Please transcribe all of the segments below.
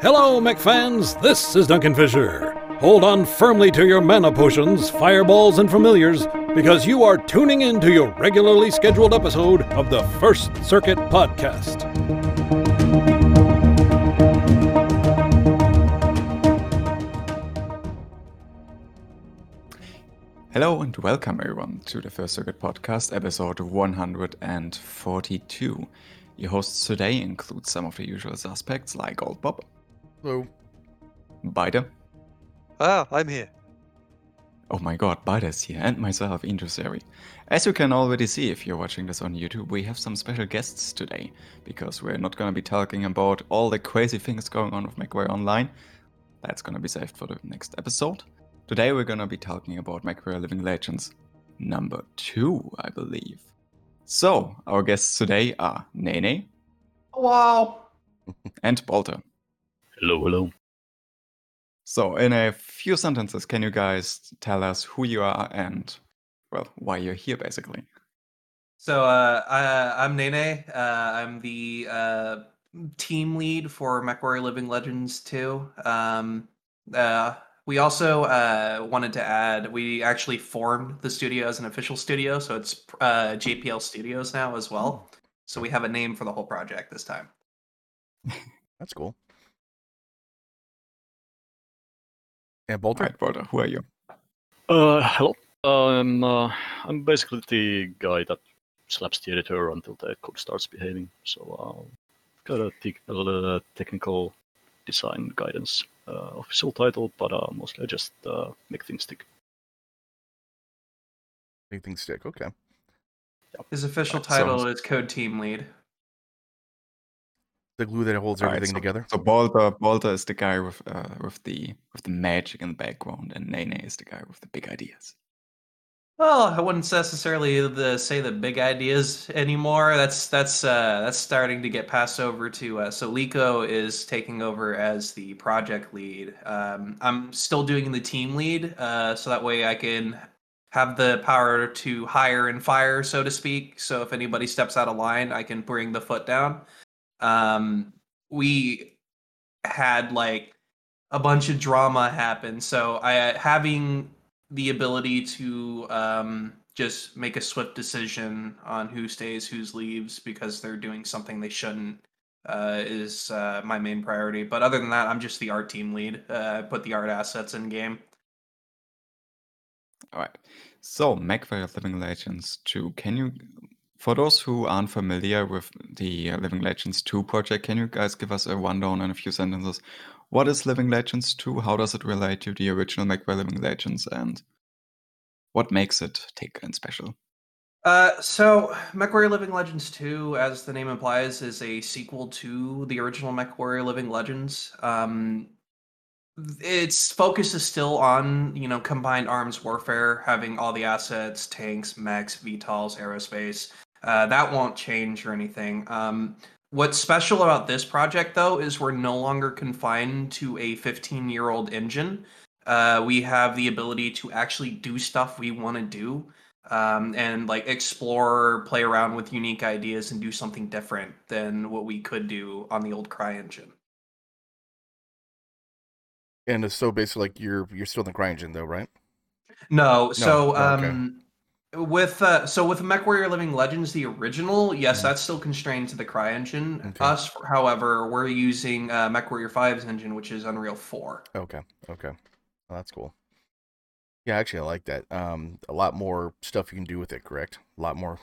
Hello, MechFans. This is Duncan Fisher. Hold on firmly to your mana potions, fireballs, and familiars because you are tuning in to your regularly scheduled episode of the First Circuit Podcast. Hello and welcome everyone to the First Circuit Podcast, episode 142. Your hosts today include some of the usual suspects like Old Bob, Hello. Bida, Ah, I'm here. oh my god, Bida's here, and myself, Indusari. As you can already see if you're watching this on YouTube, we have some special guests today, because we're not gonna be talking about all the crazy things going on with MechWarrior Online. That's gonna be saved for the next episode. Today we're gonna be talking about MechWarrior Living Legends number two, I believe. So, our guests today are Nene Wow. and Bolter. Hello, hello. So, in a few sentences, can you guys tell us who you are and, well, why you're here, basically? So uh, I, I'm Nene. Uh, I'm the uh, team lead for MechWarrior Living Legends 2. Um, uh, we also uh, wanted to add, we actually formed the studio as an official studio, so it's uh, JPL Studios now as well. So we have a name for the whole project this time. That's cool. And Bolter? Right, Bolter, who are you? Uh, hello. Um, uh, I'm basically the guy that slaps the editor until the code starts behaving. So, uh, got a te- a little, uh, technical design guidance uh, official title, but uh, mostly I just uh, make things stick. Make things stick. Okay. His official Alright, title sounds- is Code Team Lead. The glue that holds Alright, everything so- together. So Bolter, Bolter is the guy with uh, with the with the magic in the background, and Nene is the guy with the big ideas. Well, I wouldn't necessarily the, say the big ideas anymore. That's that's uh, that's starting to get passed over to. Uh, so Liko is taking over as the project lead. Um, I'm still doing the team lead, uh, so that way I can have the power to hire and fire, so to speak. So if anybody steps out of line, I can bring the foot down. Um, we had like a bunch of drama happen, so I having the ability to um, just make a swift decision on who stays, who's leaves because they're doing something they shouldn't uh, is uh, my main priority. But other than that, I'm just the art team lead. Uh, I put the art assets in game. All right. So, MechWarrior Living Legends 2. Can you, for those who aren't familiar with the uh, Living Legends 2 project, can you guys give us a rundown in a few sentences? What is Living Legends 2? How does it relate to the original MechWarrior Living Legends? And what makes it tick and special? Uh, so MechWarrior Living Legends 2, as the name implies, is a sequel to the original MechWarrior Living Legends. Um, its focus is still on, you know, combined arms warfare, having all the assets, tanks, mechs, VTOLs, aerospace. Uh, that won't change or anything. Um, what's special about this project, though, is we're no longer confined to a 15 year old engine. Uh, we have the ability to actually do stuff we want to do um, and like explore, play around with unique ideas, and do something different than what we could do on the old Cry engine. And so basically like you're you're still in the CryEngine though, right? No, so oh, okay. um, with uh, so with MechWarrior Living Legends, the original, yes, Mhm. that's still constrained to the Cry engine. Okay. Us, however, we're using uh, MechWarrior 5's engine, which is Unreal 4. Okay. Okay. Well, that's cool. Yeah, actually I like that. Um a lot more stuff you can do with it, correct? A lot more.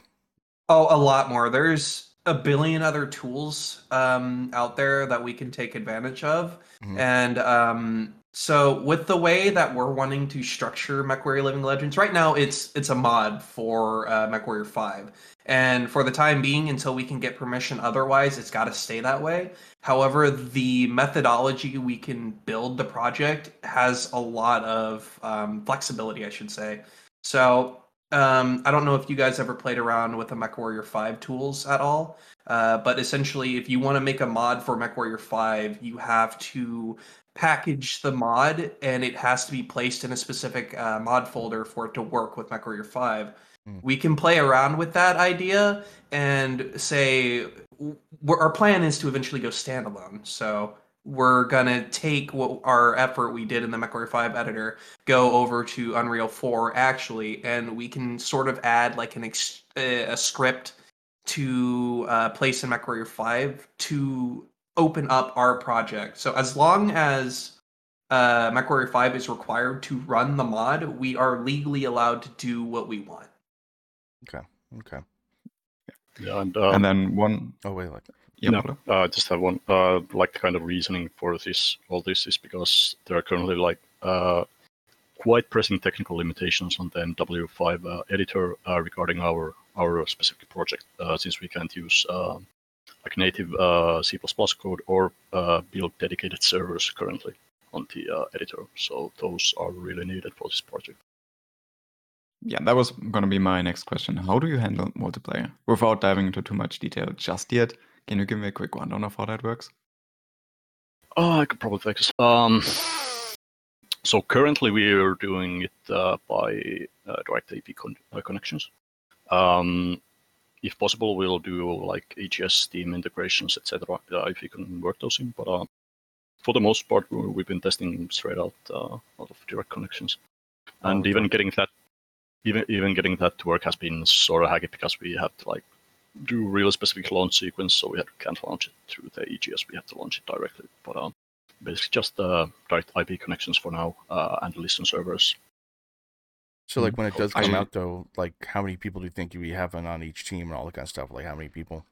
Oh, a lot more. There's a billion other tools um, out there that we can take advantage of. Mhm. And um, so, with the way that we're wanting to structure MechWarrior Living Legends, right now it's it's a mod for uh, MechWarrior 5. And for the time being, until we can get permission otherwise, it's got to stay that way. However, the methodology we can build the project has a lot of um, flexibility, I should say. So um, I don't know if you guys ever played around with the MechWarrior 5 tools at all, uh, but essentially, if you want to make a mod for MechWarrior 5, you have to package the mod and it has to be placed in a specific uh, mod folder for it to work with MechWarrior 5. Hmm. We can play around with that idea and say our plan is to eventually go standalone. So we're gonna take what our effort we did in the MechWarrior 5 editor, go over to Unreal 4 actually, and we can sort of add like an ex- a script to uh, place in MechWarrior 5 to open up our project. So as long as uh, MechWarrior 5 is required to run the mod, we are legally allowed to do what we want. Okay. Okay. Yeah, and, um, and then one. Oh wait, like Yeah, no, uh, I just have one. Uh, like the kind of reasoning for this, all this is because there are currently like uh, quite pressing technical limitations on the MW5 uh, editor uh, regarding our our specific project, uh, since we can't use uh, like native uh, C++ code or uh, build dedicated servers currently on the uh, editor. So those are really needed for this project. Yeah, that was going to be my next question. How do you handle multiplayer? Without diving into too much detail just yet, can you give me a quick rundown of how that works? Oh, I could probably fix. Um, so currently we are doing it uh, by uh, direct AP con- uh, connections. Um, if possible, we'll do like EGS, Steam integrations, etc. Uh, if we can work those in. But uh, for the most part, we- we've been testing straight out uh, out of direct connections, and okay. even getting that, even even getting that to work has been sort of hacky because we have to like do real specific launch sequence, so we had, can't launch it through the EGS. We have to launch it directly. But um, basically, just uh, direct IP connections for now uh, and listen servers. so like when it does I- come out though, like how many people do you think you be having on each team and all that kind of stuff? Like how many people?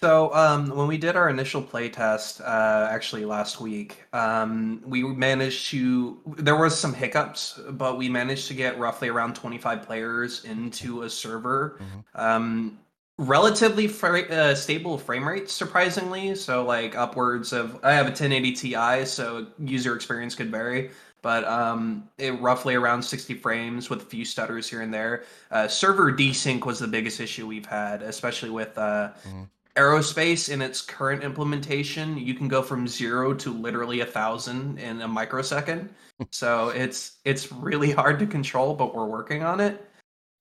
So um, when we did our initial playtest, uh, actually last week, um, we managed to. There was some hiccups, but we managed to get roughly around 25 players into a server. Mhm. Um, relatively fra- uh, stable frame rates, surprisingly. So like upwards of. I have a 1080 Ti, so user experience could vary. But um, it, roughly around 60 frames with a few stutters here and there. Uh, server desync was the biggest issue we've had, especially with uh, Mhm. Aerospace in its current implementation you can go from zero to literally a thousand in a microsecond. So it's it's really hard to control but we're working on it.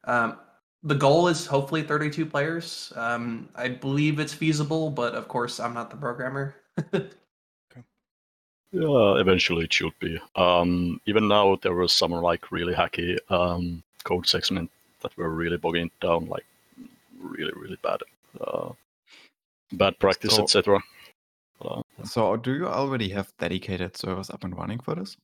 Um, the goal is hopefully 32 players. Um, i believe it's feasible but of course i'm not the programmer. Yeah, eventually it should be. Um, even now, there was some like really hacky um, code segment that were really bogging down, like really, really bad, uh, bad practice, So- etc. Uh, So, do you already have dedicated servers up and running for this?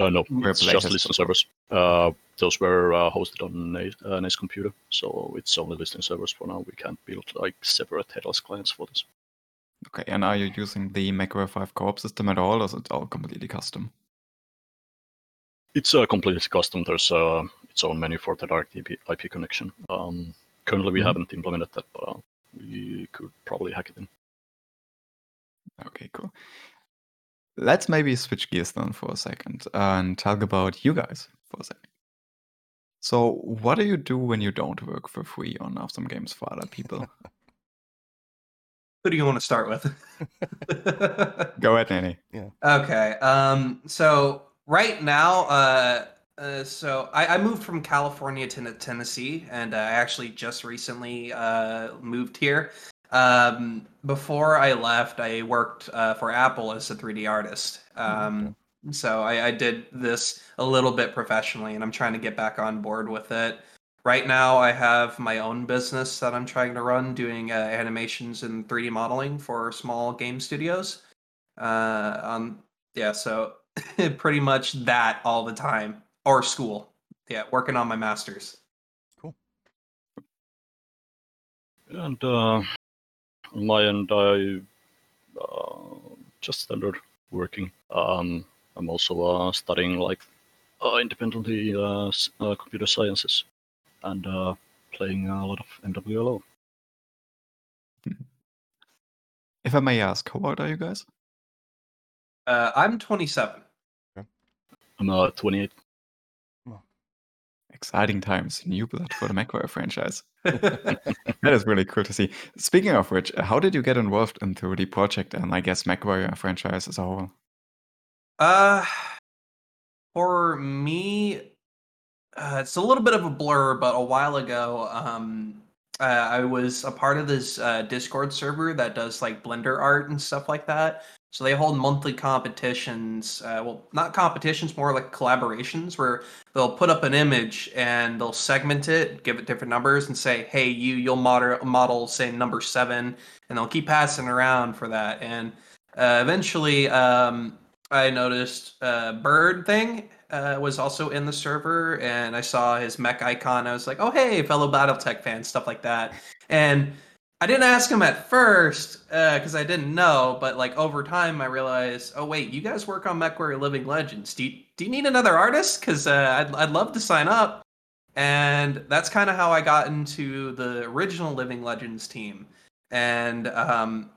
uh, no, it's just has- listen servers. Uh, those were uh, hosted on a, uh, NAS computer, so it's only listening servers for now. We can't build like separate headless clients for this. Okay, and are you using the MechWarrior 5 co-op system at all, or is it all completely custom? It's uh, completely custom. There's uh, its own menu for the direct IP, IP connection. Um, currently, we Mhm. haven't implemented that, but we could probably hack it in. Okay, cool. Let's maybe switch gears then for a second and talk about you guys for a second. So, what do you do when you don't work for free on Awesome Games for other people? who do you want to start with Go ahead, Nanny. Okay. Um. So right now, uh, uh so I, I moved from California to Tennessee, and uh, I actually just recently uh moved here. Um. Before I left, I worked uh, for Apple as a 3D artist. Um. So I, I did this a little bit professionally, and I'm trying to get back on board with it. Right now, I have my own business that I'm trying to run, doing uh, animations and 3D modeling for small game studios. Uh, um, yeah, so pretty much that all the time, or school. Yeah, working on my masters. Cool. And uh, on my end, I uh, just standard working. Um, I'm also uh, studying like uh, independently uh, uh, computer sciences and uh, playing a lot of MWLO. If I may ask, how old are you guys? Uh, I'm 27. I'm uh, 28. Exciting times, new blood for the MechWarrior franchise. That is really cool to see. Speaking of which, how did you get involved into the project and I guess MechWarrior franchise as a whole? Uh, for me, uh, it's a little bit of a blur, but a while ago, um, uh, I was a part of this uh, Discord server that does like Blender art and stuff like that. So they hold monthly competitions. Uh, well, not competitions, more like collaborations, where they'll put up an image and they'll segment it, give it different numbers, and say, "Hey, you, you'll model model say number seven, and they'll keep passing around for that. And uh, eventually, um, I noticed uh, Bird thing uh, was also in the server, and I saw his mech icon. I was like, "Oh, hey, fellow BattleTech fans, stuff like that." And I didn't ask him at first because I didn't know, but like over time, I realized, oh wait, you guys work on MechWarrior Living Legends. Do you, do you need another artist? Because uh, I'd I'd love to sign up. And that's kind of how I got into the original Living Legends team. And um,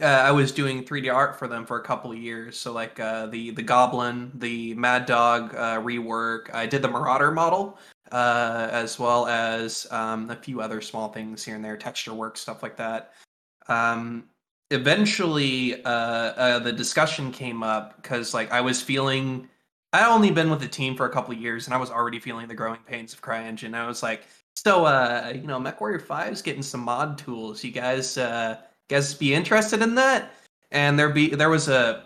uh, I was doing 3D art for them for a couple of years. So like uh, the the Goblin, the Mad Dog uh, rework. I did the Marauder model, uh, as well as um, a few other small things here and there, texture work, stuff like that. Um, eventually, uh, uh, the discussion came up because like I was feeling. I only been with the team for a couple years, and I was already feeling the growing pains of CryEngine. I was like, so uh, you know, MechWarrior is getting some mod tools. You guys, uh, guys, be interested in that? And there be there was a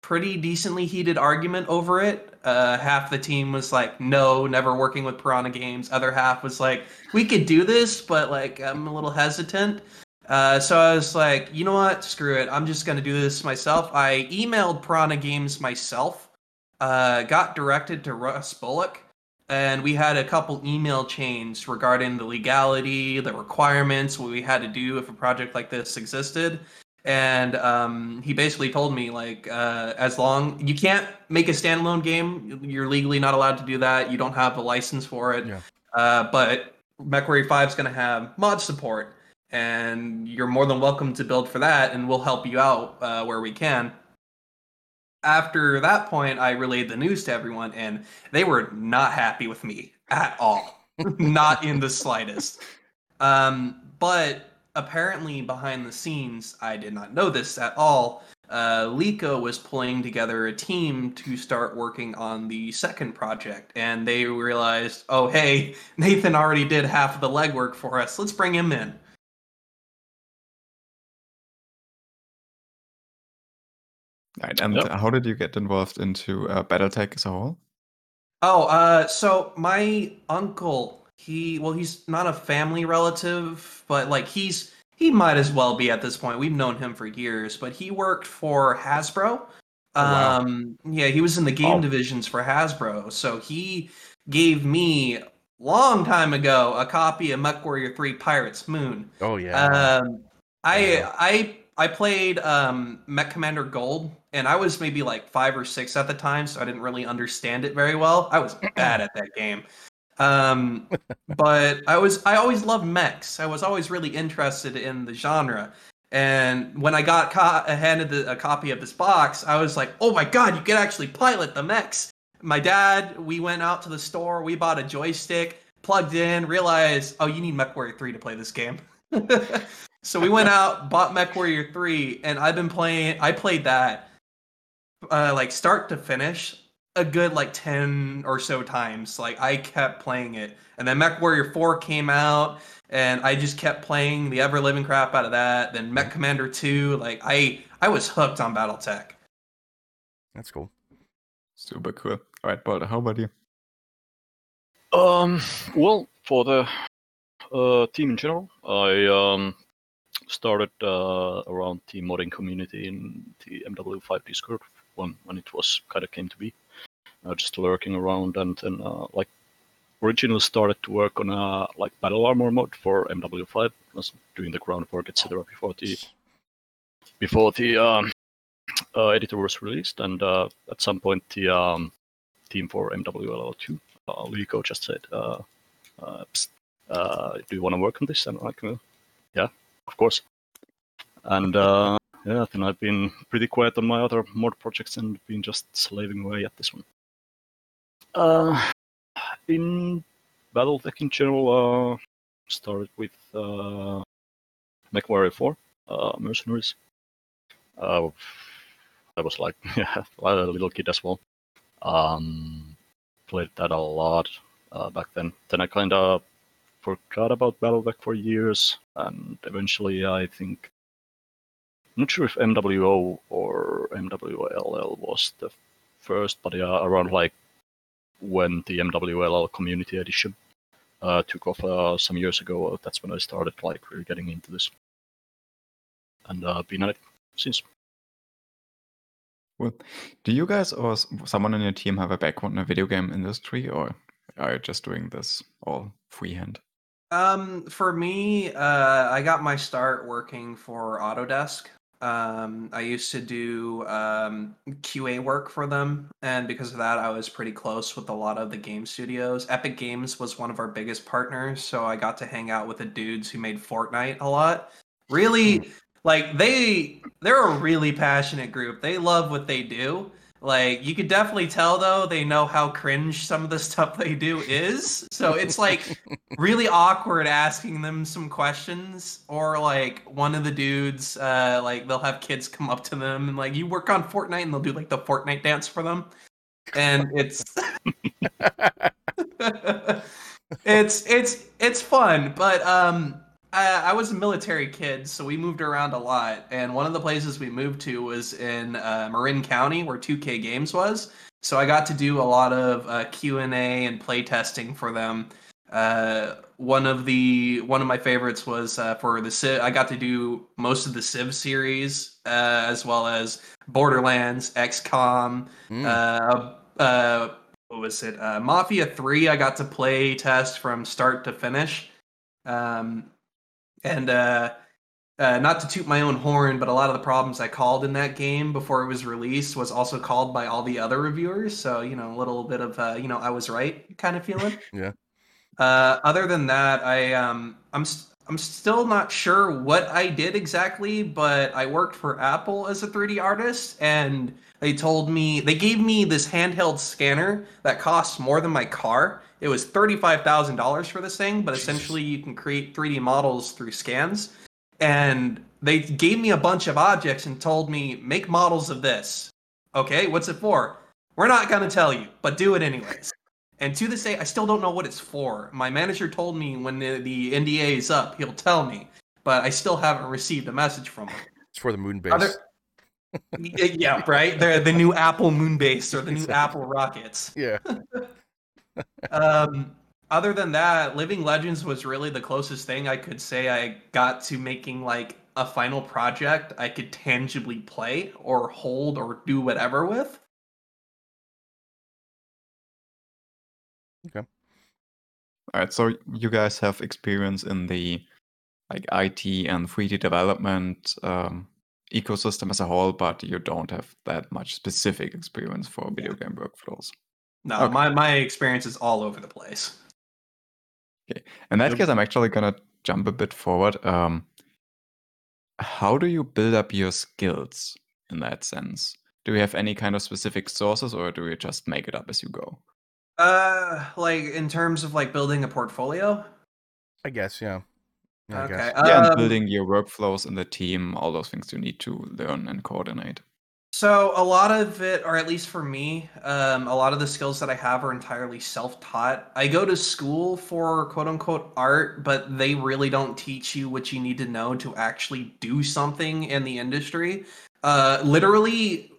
pretty decently heated argument over it. Uh, half the team was like, "No, never working with Piranha Games." Other half was like, "We could do this, but like I'm a little hesitant." Uh, so I was like, "You know what? Screw it. I'm just gonna do this myself." I emailed Piranha Games myself. Uh, got directed to Russ Bullock, and we had a couple email chains regarding the legality, the requirements, what we had to do if a project like this existed and um, he basically told me like uh, as long you can't make a standalone game. You're legally not allowed to do that. You don't have a license for it. Yeah. uh, but MechWarrior 5 is going to have mod support and you're more than welcome to build for that and we'll help you out uh, where we can. After that point i relayed the news to everyone and they were not happy with me at all. Not in the slightest. Um, but apparently behind the scenes, I did not know this at all. Uh, Lico was pulling together a team to start working on the second project, and they realized, oh hey, Nathan already did half of the legwork for us. Let's bring him in. Right, and Yep. how did you get involved into uh, BattleTech as a whole? Oh, uh, so my uncle, he well, he's not a family relative, but like he's he might as well be at this point. We've known him for years, but he worked for Hasbro. Oh, wow. Um, yeah, he was in the game Wow. divisions for Hasbro. So he gave me long time ago a copy of MechWarrior 3 Pirates Moon. Oh yeah. Um, I Yeah. I I played um, Mech Commander Gold, and I was maybe like five or six at the time, so I didn't really understand it very well. I was bad at that game, um, but I was I always loved mechs. I was always really interested in the genre. And when I got co- handed the, a copy of this box, I was like, "Oh my god, you can actually pilot the mechs!" My dad, we went out to the store, we bought a joystick, plugged in, realized, "Oh, you need MechWarrior 3 to play this game." so we went out, bought MechWarrior 3, and I've been playing. I played that uh, like start to finish a good like 10 or so times. Like I kept playing it. And then MechWarrior 4 came out and I just kept playing the ever living crap out of that. Then Mech Commander 2, like I I was hooked on BattleTech. That's cool. Super cool. All right, but how about you? Um, well, for the uh, team in general, I um, started uh, around the modding community in the MW5 Discord when, when it was kind of came to be. Just lurking around and then uh, like originally started to work on a like battle armor mod for MW5. was doing the groundwork etc. before the before the um, uh, editor was released, and uh, at some point the um, team for MWLL2 uh, just said, uh, uh, "Psst, uh, "Do you want to work on this?" And I'm like, "Uh, "Yeah, of course." And yeah, then I've been pretty quiet on my other mod projects and been just slaving away at this one. Uh, in BattleTech in general, uh, started with uh, MechWarrior 4, uh, Mercenaries. Uh, I was like, yeah, a little kid as well. Um, played that a lot uh, back then. Then I kind of forgot about Battletech for years, and eventually I think I'm not sure if MWO or MWLL was the first, but yeah, around like when the MWLL Community Edition uh, took off uh, some years ago. Uh, that's when I started like really getting into this, and uh, been at it since. Well, do you guys or someone in your team have a background in the video game industry, or are you just doing this all freehand? Um, for me, uh, I got my start working for Autodesk. Um, I used to do um, QA work for them, and because of that, I was pretty close with a lot of the game studios. Epic Games was one of our biggest partners, so I got to hang out with the dudes who made Fortnite a lot. Really, like they they're a really passionate group. They love what they do. Like you could definitely tell though they know how cringe some of the stuff they do is. So it's like really awkward asking them some questions or like one of the dudes uh like they'll have kids come up to them and like you work on Fortnite and they'll do like the Fortnite dance for them. And it's it's it's it's fun, but um I, I was a military kid, so we moved around a lot. And one of the places we moved to was in uh, Marin County, where 2K Games was. So I got to do a lot of uh, Q and A and play testing for them. Uh, one of the one of my favorites was uh, for the Civ. I got to do most of the Civ series, uh, as well as Borderlands, XCOM, Mm. uh, uh, what was it? Uh, Mafia Three. I got to play test from start to finish. Um, and uh, uh, not to toot my own horn, but a lot of the problems I called in that game before it was released was also called by all the other reviewers. So you know, a little bit of uh, you know, I was right kind of feeling. Yeah. Uh, other than that, I um, I'm st- I'm still not sure what I did exactly, but I worked for Apple as a 3D artist, and they told me they gave me this handheld scanner that costs more than my car. It was thirty-five thousand dollars for this thing, but essentially you can create 3D models through scans. And they gave me a bunch of objects and told me make models of this. Okay, what's it for? We're not gonna tell you, but do it anyways. And to this day, I still don't know what it's for. My manager told me when the, the NDA is up, he'll tell me, but I still haven't received a message from him. It's for the moon base. Y- yeah, right. They're the new Apple moon base or the new Exactly. Apple rockets. Yeah. Um, other than that, Living Legends was really the closest thing I could say I got to making like a final project I could tangibly play or hold or do whatever with. Okay. All right, so you guys have experience in the like IT and 3D development um, ecosystem as a whole, but you don't have that much specific experience for video game workflows. No, Okay. my my experience is all over the place. Okay, in that Yep. case, I'm actually gonna jump a bit forward. Um, how do you build up your skills in that sense? Do you have any kind of specific sources, or do you just make it up as you go? Uh, like in terms of like building a portfolio. I guess, yeah. Yeah, I okay. guess. yeah, and um, building your workflows in the team, all those things you need to learn and coordinate. So a lot of it, or at least for me, um, a lot of the skills that I have are entirely self-taught. I go to school for quote unquote art, but they really don't teach you what you need to know to actually do something in the industry. Uh, literally,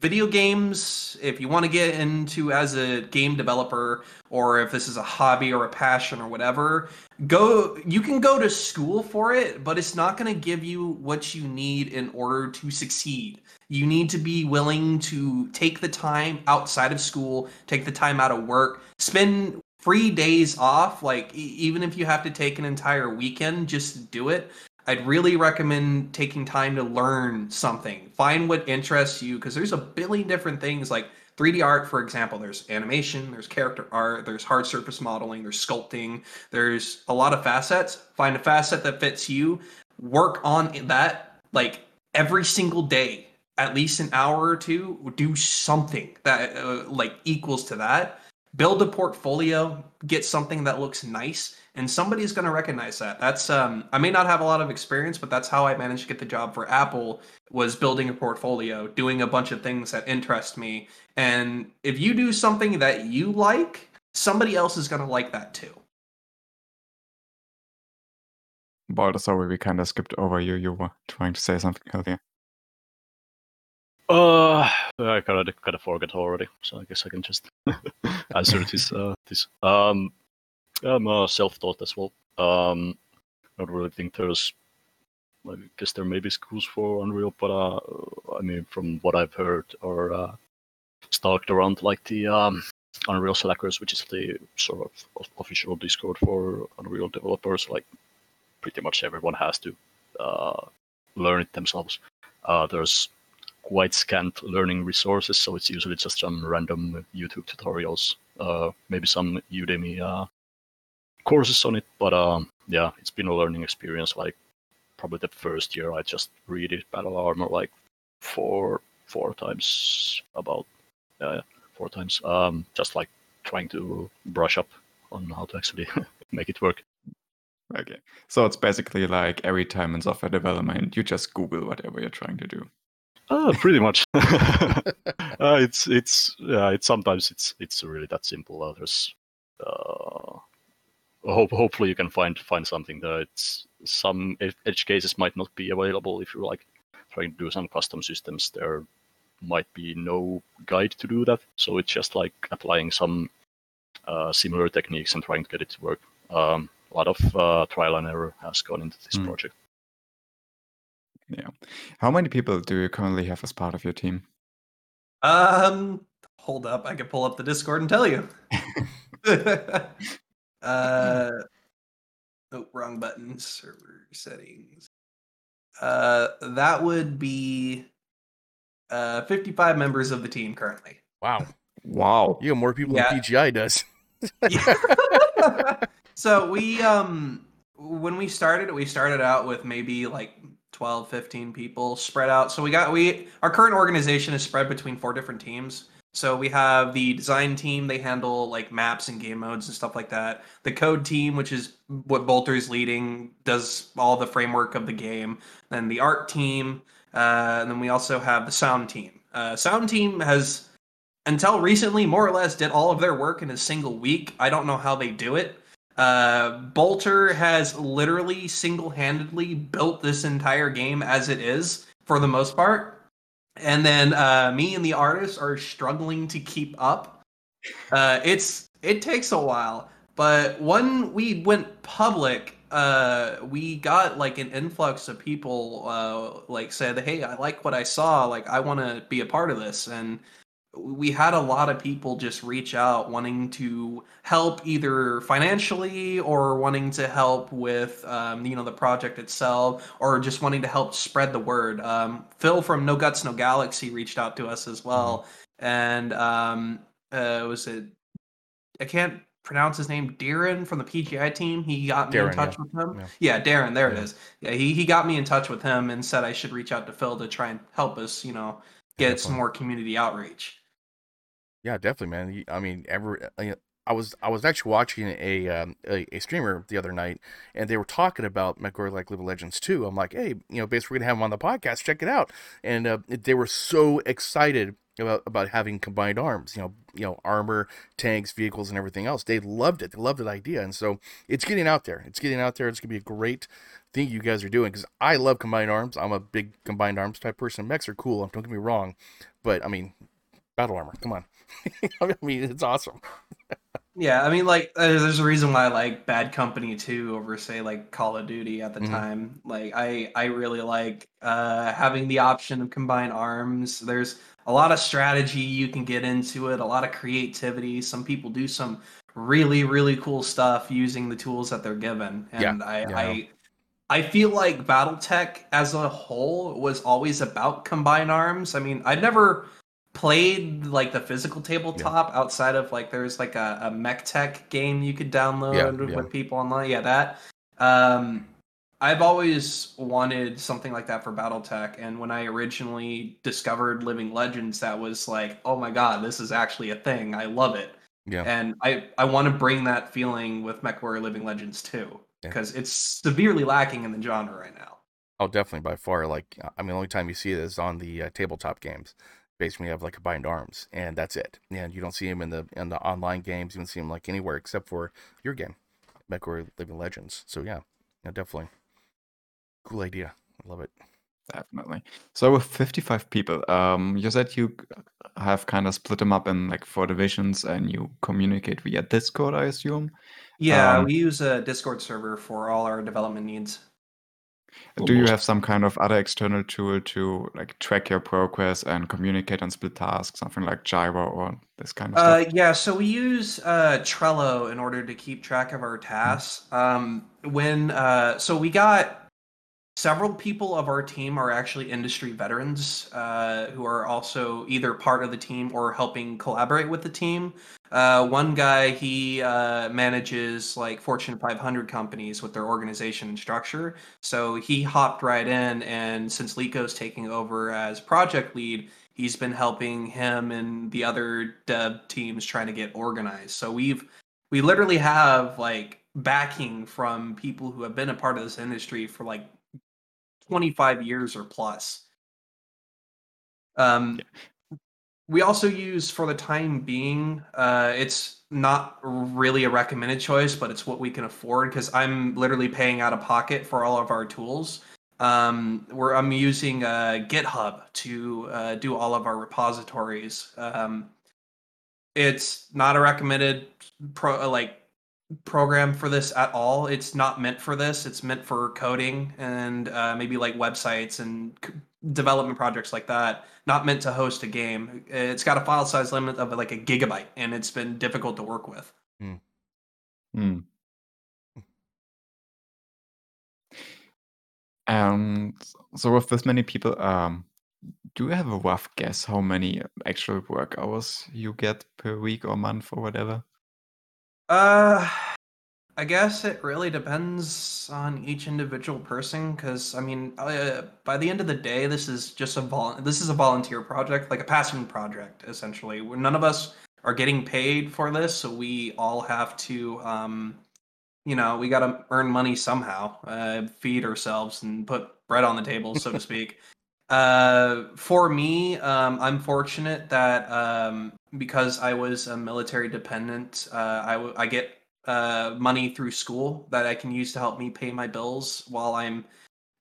video games, if you want to get into as a game developer, or if this is a hobby or a passion or whatever, go you can go to school for it but it's not going to give you what you need in order to succeed. You need to be willing to take the time outside of school take the time out of work spend free days off like even if you have to take an entire weekend just do it i'd really recommend taking time to learn something. Find what interests you because there's a billion different things like 3D art, for example, there's animation, there's character art, there's hard surface modeling, there's sculpting, there's a lot of facets. Find a facet that fits you, work on that like every single day, at least an hour or two, do something that uh, like equals to that. Build a portfolio, get something that looks nice, and somebody's going to recognize that. That's um I may not have a lot of experience, but that's how I managed to get the job for Apple was building a portfolio, doing a bunch of things that interest me. And if you do something that you like, somebody else is going to like that too. Bolter, sorry, we kind of skipped over you. You were trying to say something earlier. Uh, I kind of kind of forgot already, so I guess I can just answer this. Uh, this. Um, I'm uh, self-taught as well. Um, I don't really think there's. I guess there may be schools for Unreal, but uh, I mean, from what I've heard or uh, stalked around, like the um, Unreal Slackers, which is the sort of of- official Discord for Unreal developers, like pretty much everyone has to uh, learn it themselves. Uh, there's quite scant learning resources, so it's usually just some random YouTube tutorials, uh, maybe some Udemy uh, courses on it. But um, yeah, it's been a learning experience. Like probably the first year, I just read it Battle Armor like four four times about uh, four times, um, just like trying to brush up on how to actually make it work. Okay. So it's basically like every time in software development, you just Google whatever you're trying to do. Oh, pretty much. uh, it's it's yeah. It's sometimes it's it's really that simple. Uh, there's uh, hope hopefully you can find find something that it's some edge cases might not be available if you're like trying to do some custom systems. There might be no guide to do that, so it's just like applying some uh, similar techniques and trying to get it to work. Um, a lot of uh, trial and error has gone into this Hmm. project. Yeah. How many people do you currently have as part of your team? Um, hold up, I can pull up the Discord and tell you. uh, oh, wrong button. Server settings. Uh, that would be uh 55 members of the team currently. Wow. Wow. You got more people Yeah. than PGI does. so we um when we started we started out with maybe like 12 15 people spread out so we got we our current organization is spread between four different teams so we have the design team they handle like maps and game modes and stuff like that the code team which is what bolter's leading does all the framework of the game then the art team uh, and then we also have the sound team uh, sound team has until recently more or less did all of their work in a single week. I don't know how they do it. Uh, Bolter has literally single-handedly built this entire game as it is for the most part, and then uh, me and the artist are struggling to keep up. Uh, it's it takes a while, but when we went public, uh, we got like an influx of people uh, like said, "Hey, I like what I saw. Like, I want to be a part of this." And we had a lot of people just reach out wanting to help either financially or wanting to help with um, you know the project itself or just wanting to help spread the word. Um, phil from no guts no galaxy reached out to us as well. And um, uh, was it i can't pronounce his name darren from the pgi team? He got me Darren, in touch with him? Yeah. yeah, darren there it Yeah. is. Yeah he, he got me in touch with him and said i should reach out to phil to try and help us you know get some more community outreach Yeah, definitely, man. I mean, every uh, I was I was actually watching a um, a, a streamer the other night, and they were talking about MechWarrior like Live Legends 2. I'm like, hey, you know, basically we're gonna have him on the podcast. Check it out. And uh, they were so excited about about having combined arms. You know, you know, armor, tanks, vehicles, and everything else. They loved it. They loved that idea, and so it's getting out there. It's getting out there. It's gonna be a great thing you guys are doing because I love combined arms. I'm a big combined arms type person. Mechs are cool. Don't get me wrong, but I mean, battle armor. Come on. I mean, it's awesome. Yeah, I mean, like, uh, there's a reason why I like Bad Company 2 over, say, like Call of Duty at the Mhm. time. Like, I I really like uh, having the option of combined arms. There's a lot of strategy you can get into it, a lot of creativity. Some people do some really really cool stuff using the tools that they're given, Yeah, and I yeah. I I feel like BattleTech as a whole was always about combined arms. I mean, I've never played like the physical tabletop outside of like there's like a, a mech tech game you could download Yeah, with yeah. people online. Yeah, that. Um, I've always wanted something like that for BattleTech, and when I originally discovered Living Legends, that was like, oh my god, this is actually a thing. I love it, Yeah. and I I want to bring that feeling with MechWarrior Living Legends too, Yeah. because it's severely lacking in the genre right now. Oh, definitely by far. Like, I mean, the only time you see it is on the uh, tabletop games. Basically, have like combined arms, and that's it. And you don't see him in the in the online games. You don't see him like anywhere except for your game, MechWarrior Living Legends. So yeah, yeah, definitely. Cool idea. I love it. Definitely. So with 55 people, um, you said you have kind of split them up in like four divisions and you communicate via Discord, I assume. Yeah, Um, we use a Discord server for all our development needs. Do you have some kind of other external tool to like track your progress and communicate on split tasks, something like Jira or this kind of Uh, stuff? yeah, so we use uh, Trello in order to keep track of our tasks. Um, when uh, so we got several people of our team are actually industry veterans uh, who are also either part of the team or helping collaborate with the team. Uh, one guy he uh, manages like Fortune 500 companies with their organization and structure. So he hopped right in, and since Lico's taking over as project lead, he's been helping him and the other dev teams trying to get organized. So we've we literally have like backing from people who have been a part of this industry for like 25 years or plus. Um, we also use for the time being, uh, it's not really a recommended choice, but it's what we can afford because I'm literally paying out of pocket for all of our tools. Um, where I'm using uh, GitHub to uh, do all of our repositories. Um, it's not a recommended pro uh, like program for this at all. It's not meant for this. It's meant for coding and uh, maybe like websites and c- development projects like that. Not meant to host a game. It's got a file size limit of like a gigabyte, and it's been difficult to work with. Hmm. And so with this many people, um, do you have a rough guess how many actual work hours you get per week or month or whatever? Uh, I guess it really depends on each individual person. Because I mean, uh, by the end of the day, this is just a vol. This is a volunteer project, like a passion project, essentially. None of us are getting paid for this, so we all have to, um, you know, we got to earn money somehow, uh, feed ourselves, and put bread on the table, so to speak. Uh, for me, um, I'm fortunate that um, because I was a military dependent, uh, I, w- I get uh, money through school that I can use to help me pay my bills while I'm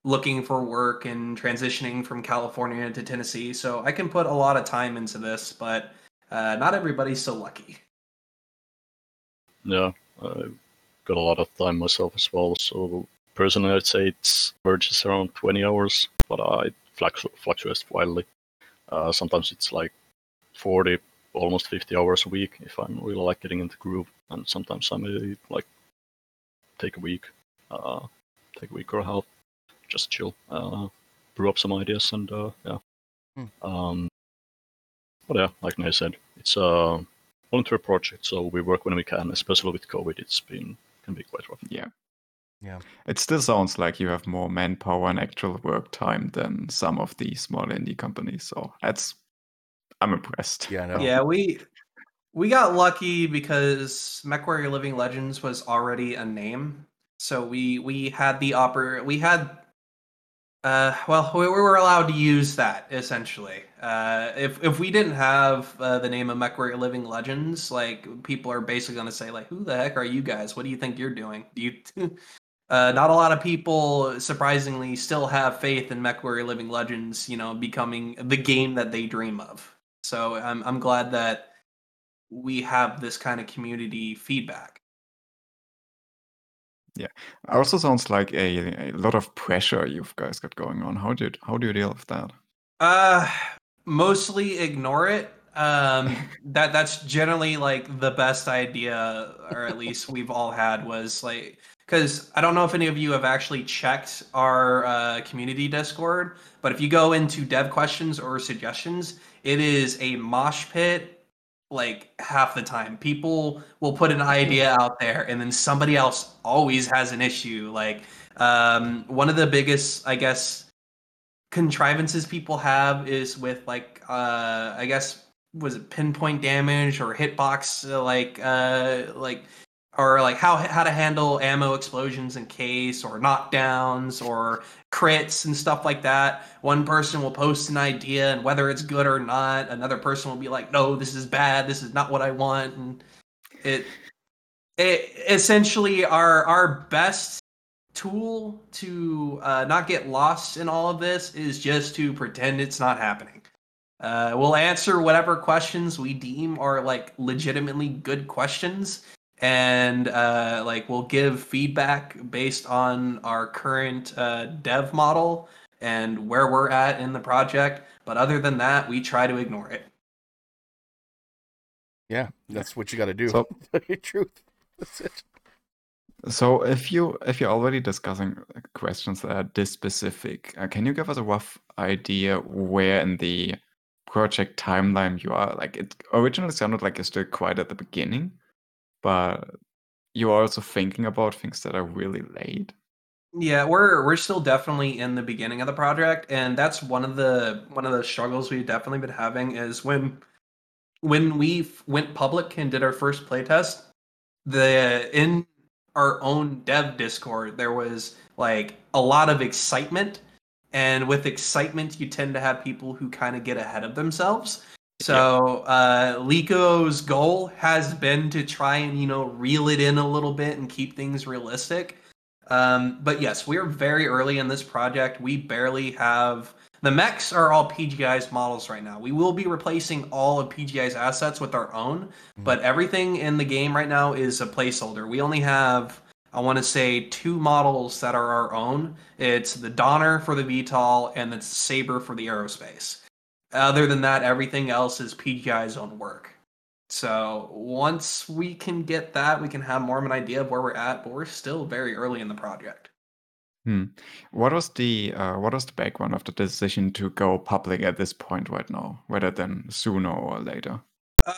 looking for work and transitioning from California to Tennessee. So I can put a lot of time into this, but uh, not everybody's so lucky. Yeah, I've got a lot of time myself as well. So personally, I'd say it's averages around 20 hours, but uh, it fluctuates wildly. Uh, sometimes it's like 40, almost 50 hours a week if I'm really like getting into groove, and sometimes I may like take a week, uh, take a week or a half, just chill, uh, brew up some ideas, and uh, yeah. Hmm. Um, but yeah, like I said, it's a volunteer project, so we work when we can. Especially with COVID, it's been can be quite rough. Yeah. Yeah. It still sounds like you have more manpower and actual work time than some of the small indie companies. So that's I'm impressed. Yeah, I know. Yeah, we we got lucky because MechWarrior Living Legends was already a name, so we we had the oper we had. Uh, well, we, we were allowed to use that essentially. Uh, if if we didn't have uh, the name of MechWarrior Living Legends, like people are basically going to say like, "Who the heck are you guys? What do you think you're doing?" Do you? uh, not a lot of people, surprisingly, still have faith in MechWarrior Living Legends. You know, becoming the game that they dream of. So I'm I'm glad that we have this kind of community feedback. Yeah, also sounds like a, a lot of pressure you guys got going on. How do you, how do you deal with that? Uh mostly ignore it. Um that that's generally like the best idea or at least we've all had was like cuz I don't know if any of you have actually checked our uh, community Discord, but if you go into dev questions or suggestions, it is a mosh pit like half the time. People will put an idea out there and then somebody else always has an issue like um one of the biggest I guess contrivances people have is with like uh I guess was it pinpoint damage or hitbox uh, like uh like or like how how to handle ammo explosions in case or knockdowns or crits and stuff like that. One person will post an idea and whether it's good or not, another person will be like, "No, this is bad. This is not what I want." And it it essentially our our best tool to uh, not get lost in all of this is just to pretend it's not happening. Uh, we'll answer whatever questions we deem are like legitimately good questions, and uh, like we'll give feedback based on our current uh, dev model and where we're at in the project. But other than that, we try to ignore it. Yeah, that's what you got to do. So- Truth. That's it. So if you if you're already discussing uh, questions that are this specific, uh, can you give us a rough idea where in the project timeline you are? Like it originally sounded like you're still quite at the beginning, but you're also thinking about things that are really late. Yeah, we're we're still definitely in the beginning of the project, and that's one of the one of the struggles we've definitely been having is when when we went public and did our first playtest, the in our own dev Discord there was like a lot of excitement, and with excitement you tend to have people who kind of get ahead of themselves. So uh, Lico's goal has been to try and you know reel it in a little bit and keep things realistic. Um, but yes, we're very early in this project. We barely have the mechs are all PGI's models right now. We will be replacing all of PGI's assets with our own, but everything in the game right now is a placeholder. We only have, I want to say, two models that are our own. It's the Donar for the VTOL and the Saber for the aerospace. Other than that, everything else is PGI's own work. So once we can get that, we can have more of an idea of where we're at, but we're still very early in the project. Hmm. What was the uh, what was the background of the decision to go public at this point right now, rather than sooner or later? Uh,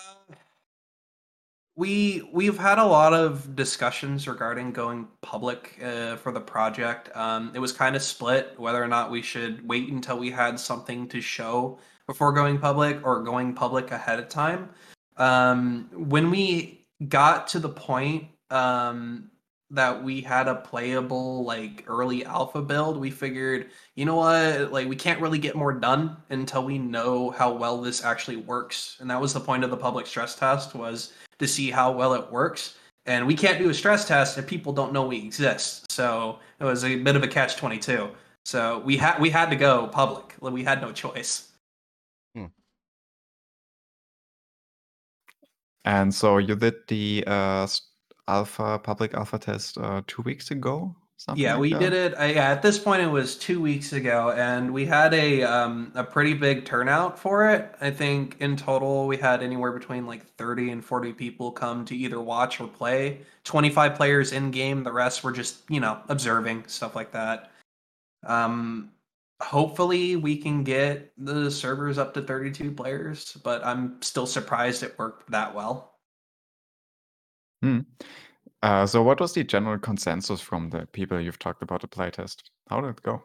we we've had a lot of discussions regarding going public uh, for the project. Um, it was kind of split whether or not we should wait until we had something to show before going public or going public ahead of time. Um, when we got to the point um, that we had a playable like early alpha build, we figured, you know what, like we can't really get more done until we know how well this actually works. And that was the point of the public stress test was to see how well it works. And we can't do a stress test if people don't know we exist. So it was a bit of a catch twenty two. So we had we had to go public. We had no choice. And so you did the uh, alpha public alpha test uh, two weeks ago. Something Yeah, like we that? did it. Uh, yeah, at this point, it was two weeks ago, and we had a um, a pretty big turnout for it. I think in total, we had anywhere between like thirty and forty people come to either watch or play. Twenty five players in game. The rest were just you know observing stuff like that. Um, hopefully, we can get the servers up to thirty two players, but I'm still surprised it worked that well. Uh, so what was the general consensus from the people you've talked about the playtest? How did it go?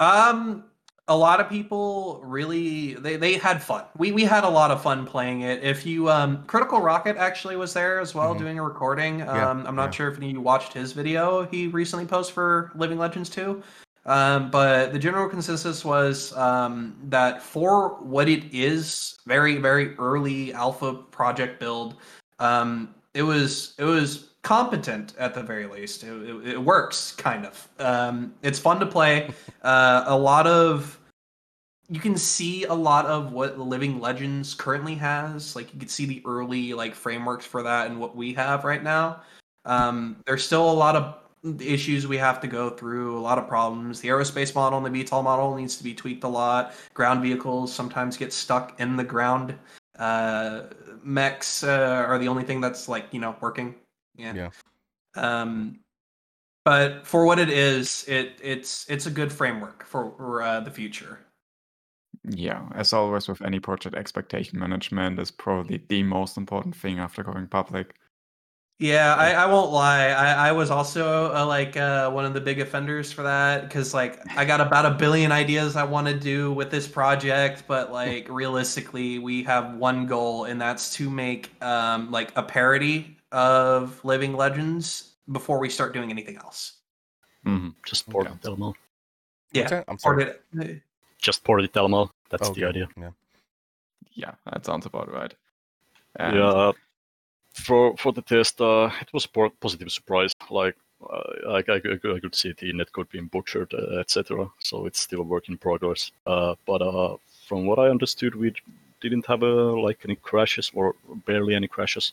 Um, a lot of people really they, they had fun. We we had a lot of fun playing it. If you um Critical Rocket actually was there as well Mhm. doing a recording. Yeah, Um I'm not yeah. sure if any of you watched his video he recently posted for Living Legends 2. Um, but the general consensus was um, that for what it is, very very early alpha project build, um, it was it was competent at the very least. It, it, it works kind of. Um, it's fun to play. Uh, a lot of you can see a lot of what Living Legends currently has. Like you can see the early like frameworks for that and what we have right now. Um, there's still a lot of issues we have to go through, a lot of problems. The aerospace model and the VTOL model needs to be tweaked a lot. Ground vehicles sometimes get stuck in the ground. Uh, mechs uh, are the only thing that's like you know working. Yeah. Yeah. Um, but for what it is, it it's it's a good framework for, uh, the future. Yeah, as always with any project, expectation management is probably the most important thing after going public. Yeah, I, I won't lie. I, I was also uh, like uh, one of the big offenders for that because like I got about a billion ideas I want to do with this project, but like realistically, we have one goal, and that's to make um, like a parody of Living Legends before we start doing anything else. Mm-hmm. Just port Okay. it Elmo. Yeah, What's that? I'm sorry. did Just port it Elmo. That's Okay, the idea. Yeah. Yeah, that sounds about right. And Yeah. For for the test, uh, it was a positive surprise. Like uh, I, I, I could see the netcode being butchered, uh, etc. So it's still a work in progress. Uh, but uh, from what I understood, we didn't have like any crashes or barely any crashes.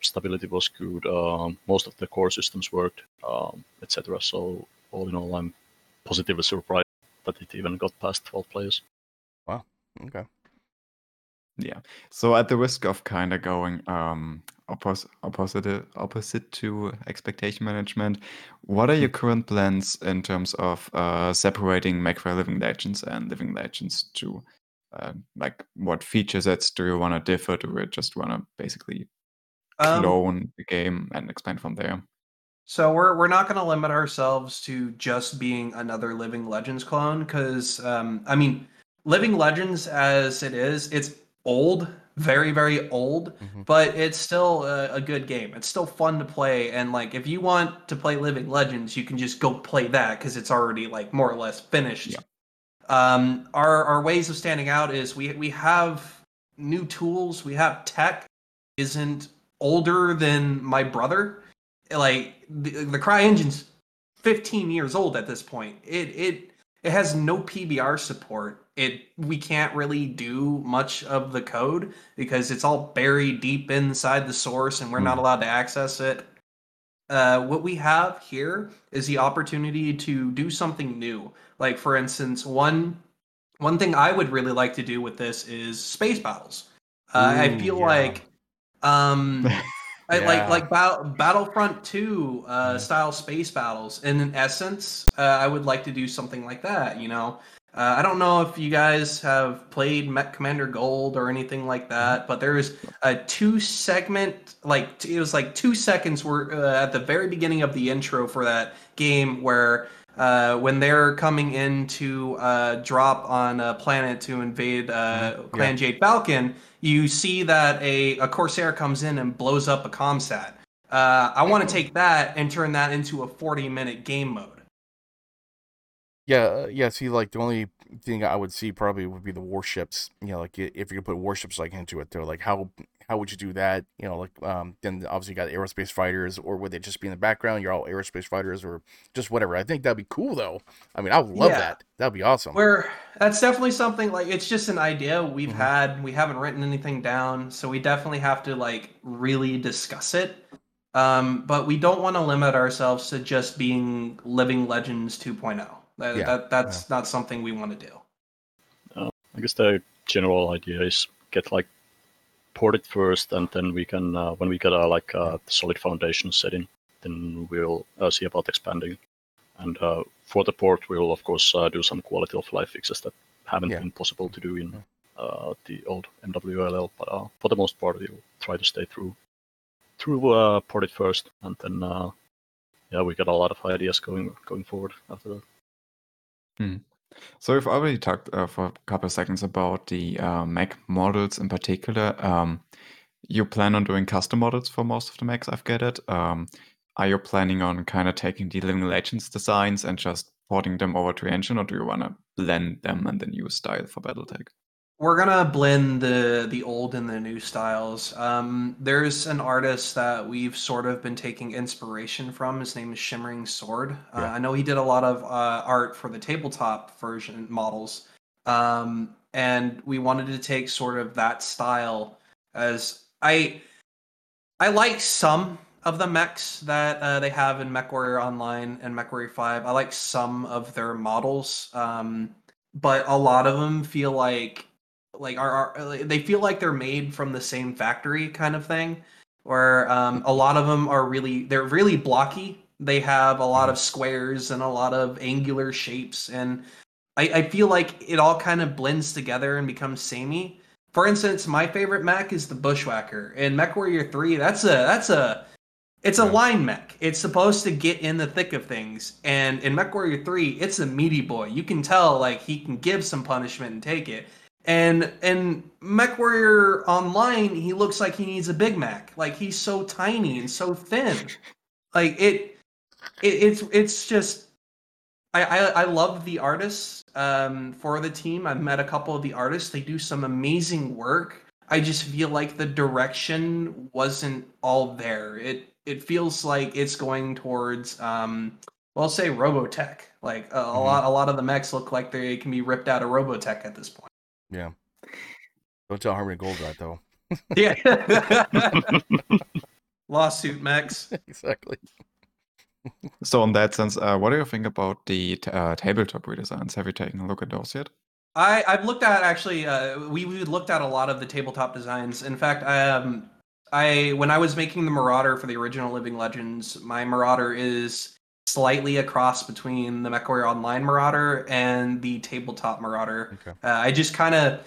Stability was good. Um, most of the core systems worked, um, etc. So all in all, I'm positively surprised that it even got past 12 players. Wow. Okay. Yeah. So at the risk of kind of going um, oppos- opposite opposite to expectation management, what are your current plans in terms of uh, separating MechWarrior Living Legends and Living Legends to uh, like what feature sets do you want to differ? Do you just want to basically Um, clone the game and expand from there? So we're we're not going to limit ourselves to just being another Living Legends clone because um, I mean, Living Legends as it is, it's old, very very old, Mhm. but it's still a, a good game. It's still fun to play, and like if you want to play Living Legends, you can just go play that because it's already like more or less finished. Yeah. Um, our our ways of standing out is we we have new tools, we have tech isn't older than my brother like the, the CryEngine's 15 years old at this point it it it has no pbr support it we can't really do much of the code because it's all buried deep inside the source and we're not Hmm. allowed to access it uh, what we have here is the opportunity to do something new like for instance one one thing i would really like to do with this is space battles uh, i feel yeah. like um I, like like Battle, Battlefront 2 uh, Mhm. style space battles. And in essence, uh, I would like to do something like that. You know, uh, I don't know if you guys have played MechCommander Gold or anything like that, but there is a two segment, like it was like two seconds were uh, at the very beginning of the intro for that game where. Uh, when they're coming in to uh, drop on a planet to invade uh, Mhm. Clan Jade Falcon, you see that a, a Corsair comes in and blows up a comsat. Uh, I want to take that and turn that into a 40 minute game mode. Yeah, yeah. See, like the only thing I would see probably would be the warships. You know, like if you could put warships like into it, though, like how how would you do that? You know, like um, then obviously you got aerospace fighters, or would they just be in the background? You're all aerospace fighters, or just whatever. I think that'd be cool, though. I mean, I would love Yeah. that. That'd be awesome. Where that's definitely something like it's just an idea we've Mhm. had. We haven't written anything down, so we definitely have to like really discuss it. Um, but we don't want to limit ourselves to just being Living Legends 2.0. That, Yeah, that that's not something we want to do. I guess the general idea is get like port it first, and then we can uh, when we get a like a solid foundation set in, then we'll uh, see about expanding. And uh, for the port, we'll of course uh, do some quality of life fixes that haven't Yeah. been possible to do in uh, the old MWLL. But uh, for the most part, we'll try to stay through through uh, port it first, and then uh, yeah, we got a lot of ideas going going forward after that. So we've already talked uh, for a couple of seconds about the uh, mech models in particular. Um, you plan on doing custom models for most of the mechs, I've gathered. Um, are you planning on kind of taking the Living Legends designs and just porting them over to Engine, or do you want to blend them and then use style for BattleTech? We're gonna blend the the old and the new styles. Um, there's an artist that we've sort of been taking inspiration from. His name is Shimmering Sword. Uh, Yeah. I know he did a lot of uh, art for the tabletop version models, um, and we wanted to take sort of that style. As I, I like some of the mechs that uh, they have in MechWarrior Online and MechWarrior Five. I like some of their models. Um, but a lot of them feel like like are, are they feel like they're made from the same factory kind of thing where um, a lot of them are really they're really blocky they have a lot of squares and a lot of angular shapes and i, I feel like it all kind of blends together and becomes samey for instance my favorite mech is the bushwhacker in MechWarrior 3 that's a that's a it's a line mech. It's supposed to get in the thick of things. And in MechWarrior 3, it's a meaty boy. You can tell like he can give some punishment and take it. And in MechWarrior Online, he looks like he needs a Big Mac. Like he's so tiny and so thin. Like it, it it's it's just I, I I love the artists um, for the team. I've met a couple of the artists. They do some amazing work. I just feel like the direction wasn't all there. It it feels like it's going towards um, well, say Robotech. Like a, a Mhm. lot, a lot of the mechs look like they can be ripped out of Robotech at this point. Yeah. Don't tell Harmony Gold that though. Yeah. Lawsuit Max. exactly. So, in that sense, uh, what do you think about the t- uh, tabletop redesigns? Have you taken a look at those yet? I, I've looked at actually. Uh, we we looked at a lot of the tabletop designs. In fact, I um, I when I was making the Marauder for the original Living Legends, my Marauder is slightly a cross between the MechWarrior Online Marauder and the tabletop Marauder. Okay. Uh, I just kind of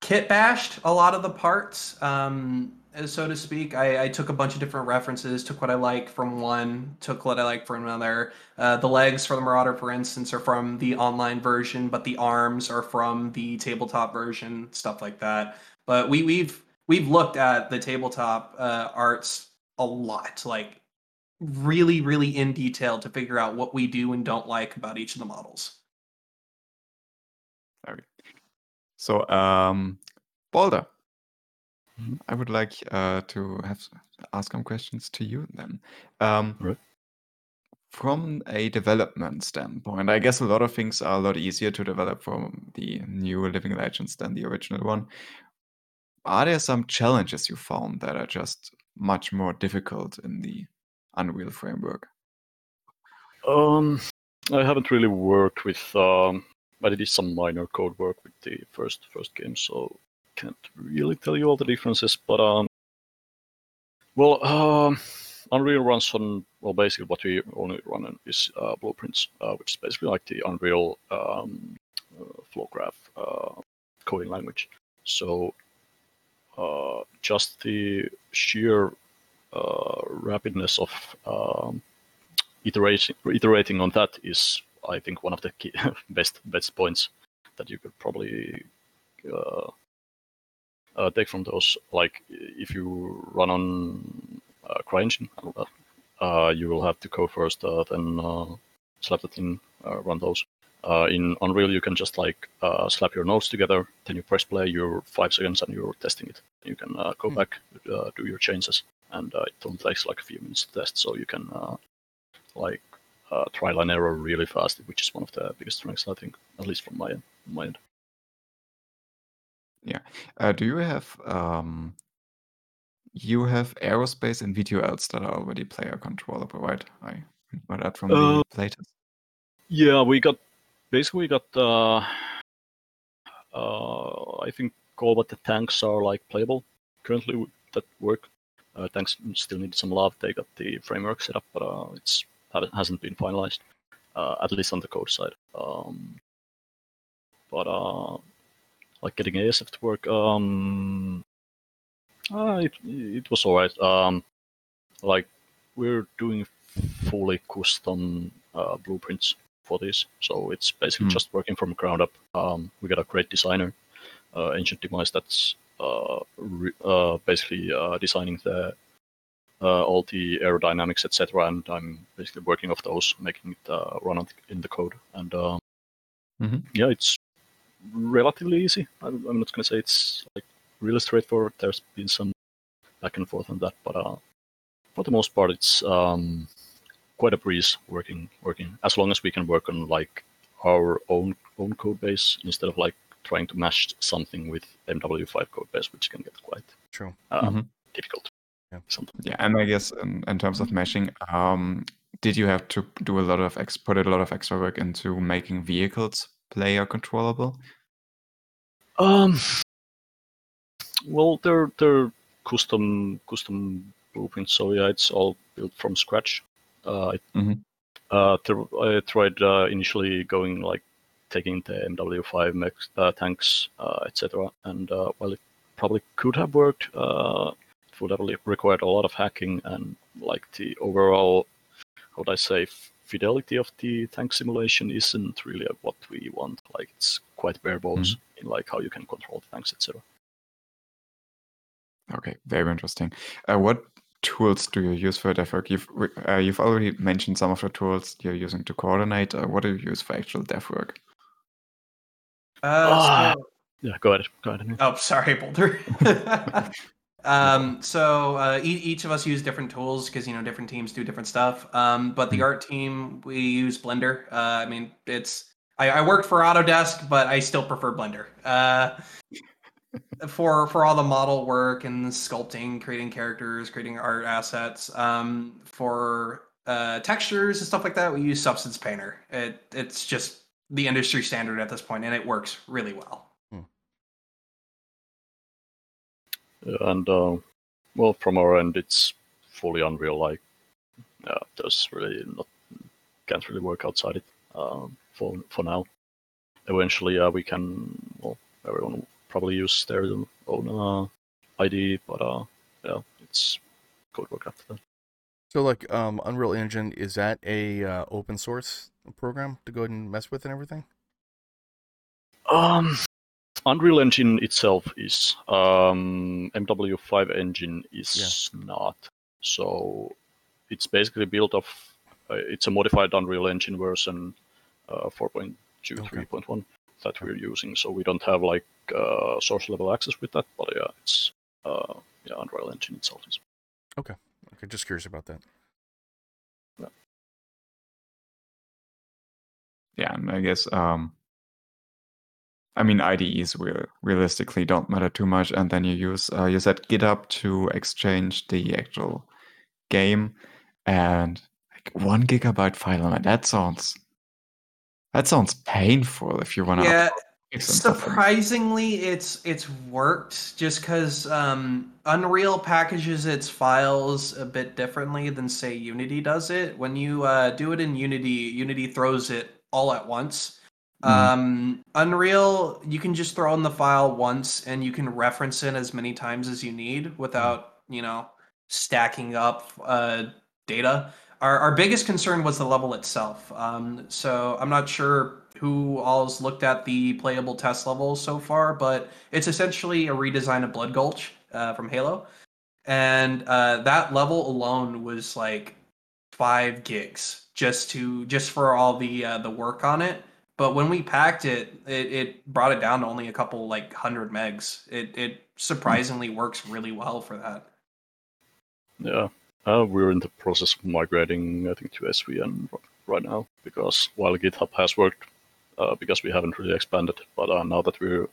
kit bashed a lot of the parts, um, so to speak. I, I took a bunch of different references, took what I like from one, took what I like from another. Uh, the legs for the Marauder, for instance, are from the online version, but the arms are from the tabletop version, stuff like that. But we, we've we've looked at the tabletop uh, arts a lot, like really, really in detail to figure out what we do and don't like about each of the models. So, um, Bolter, Mhm. I would like uh, to have ask some questions to you then. Um, Right. From a development standpoint, I guess a lot of things are a lot easier to develop from the new Living Legends than the original one. Are there some challenges you found that are just much more difficult in the Unreal framework? Um, I haven't really worked with. Um, I did some minor code work with the first first game, so can't really tell you all the differences. But um, well, um, Unreal runs on well, basically what we only run on is uh, blueprints, uh, which is basically like the Unreal um, uh, flow graph uh, coding language. So uh, just the sheer rapidness of um, iterating iterating on that is I think one of the key, best best points that you could probably uh, uh, take from those. Like if you run on uh, CryEngine, uh, uh, you will have to go first, uh, then uh, slap that in, uh, run those. Uh, in Unreal, you can just like uh, slap your nodes together, then you press play, you're five seconds, and you're testing it. You can uh, go Hmm. back, uh, do your changes, and uh, it only takes like a few minutes to test, so you can uh, like uh, trial and error really fast, which is one of the biggest strengths I think, at least from my end. My end. Uh, do you have um, you have aerospace and VTOLs that are already player controllable, right? I remember that from Uh, the playtest. Yeah, we got basically we got uh, uh, I think all but the tanks are like playable currently that work. Uh, tanks still need some love. They got the framework set up, but uh, it's hasn't been finalized, uh, at least on the code side. Um, but uh, like getting ASF to work, um, uh, it it was alright. Um, like we're doing fully custom uh, blueprints for this, so it's basically Hmm. just working from ground up. Um, we got a great designer, uh, Ancient Demise, that's re- uh, basically uh, designing the uh, all the aerodynamics, etc. And I'm basically working off those, making it uh, run in the code. And um, Mhm. yeah, it's relatively easy. I'm, I'm not going to say it's like really straightforward. There's been some back and forth on that, but uh, for the most part, it's um, quite a breeze working working as long as we can work on like our own own code base instead of like trying to mash something with MW5 code base, which can get quite True. uh, Mhm. difficult. Yeah. Sometimes. Yeah, and I guess in, in terms of meshing, um, did you have to do a lot of ex- put a lot of extra work into making vehicles player controllable? Um. Well, they're they're custom custom blueprints, so yeah, it's all built from scratch. Uh, I- Mhm. uh, tr- I tried uh, initially going like taking the MW5 mech, uh, tanks, uh, etc. And uh, while it probably could have worked, uh, it would have required a lot of hacking and like the overall, how would I say, fidelity of the tank simulation isn't really what we want. Like it's quite bare bones in like how you can control the tanks, etc. Okay, very interesting. Uh, what tools do you use for dev work? You've uh, you've already mentioned some of the tools you're using to coordinate. Uh, what do you use for actual dev work? Uh, Ah. so- Yeah, go ahead. Go ahead. oh, sorry, Bolter. Um, so uh, e- each of us use different tools because you know different teams do different stuff. Um, but the Mhm. art team we use Blender. Uh, I mean, it's I, I worked for Autodesk, but I still prefer Blender. Uh, for for all the model work and sculpting, creating characters, creating art assets. Um, for uh, textures and stuff like that, we use Substance Painter. It it's just the industry standard at this point, and it works really well. and uh, well, from our end, it's fully Unreal. Like, uh, there's really not can't really work outside it um, for for now. Eventually, uh, we can. Well, everyone will probably use their own uh, ID, but uh, yeah, it's code work after that. So like um, Unreal Engine is that a uh, open source program to go ahead and mess with and everything? Um, Unreal Engine itself is. Um, MW5 engine is not. So it's basically built of Uh, it's a modified Unreal Engine version, uh, 4.2, Okay. 3.1 that we're using. So we don't have like uh, source level access with that, but yeah, it's uh, yeah Unreal Engine itself is. Okay, okay, just curious about that. Yeah, and I guess um I mean IDEs real, realistically don't matter too much, and then you use uh, you set GitHub to exchange the actual game, and like one gigabyte file on it. That sounds that sounds painful if you want to. Yeah, surprisingly it's it's worked just because um, unreal packages its files a bit differently than say unity does it when you uh, do it in unity unity throws it all at once Mhm. um, unreal you can just throw in the file once and you can reference it as many times as you need without you know stacking up uh, data our, our biggest concern was the level itself. Um, so I'm not sure who all's looked at the playable test level so far, but it's essentially a redesign of Blood Gulch uh, from Halo, and uh, that level alone was like five gigs just to just for all the uh, the work on it. But when we packed it, it, it brought it down to only a couple like hundred megs. It it surprisingly works really well for that. Yeah, uh, we're in the process of migrating, I think, to SVN right now because while GitHub has worked, uh, because we haven't really expanded, but uh, now that we're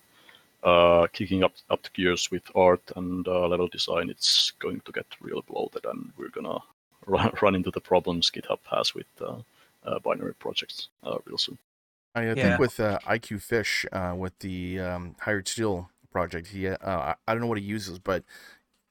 uh, kicking up up the gears with art and uh, level design, it's going to get real bloated, and we're gonna run, run into the problems GitHub has with uh, uh, binary projects uh, real soon. I uh, Yeah. think with uh, IQ Fish, uh, with the um, Hired Steel project, he uh, I- I don't know what he uses, but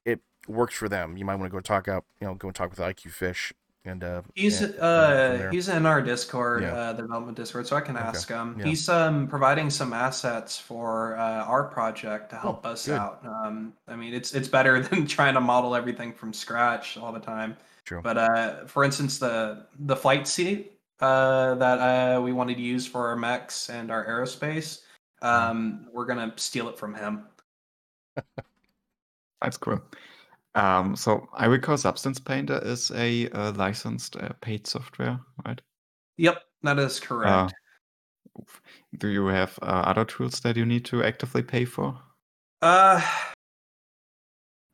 it works for them. You might want to go talk out, you know, go and talk with IQ Fish, and uh, He's and- and uh he's in our Discord, Yeah. uh, the development Discord, so I can Okay. ask him. Yeah. He's um providing some assets for uh, our project to help Oh, us good. out. Um, I mean, it's it's better than trying to model everything from scratch all the time. True. But uh, for instance, the the flight seat uh, that uh, we wanted to use for our mechs and our aerospace, Mm-hmm. um, we're gonna steal it from him. That's cool. Um, so I recall Substance Painter is a, uh licensed uh, paid software, right? Yep, that is correct. Uh, do you have uh, other tools that you need to actively pay for? Uh,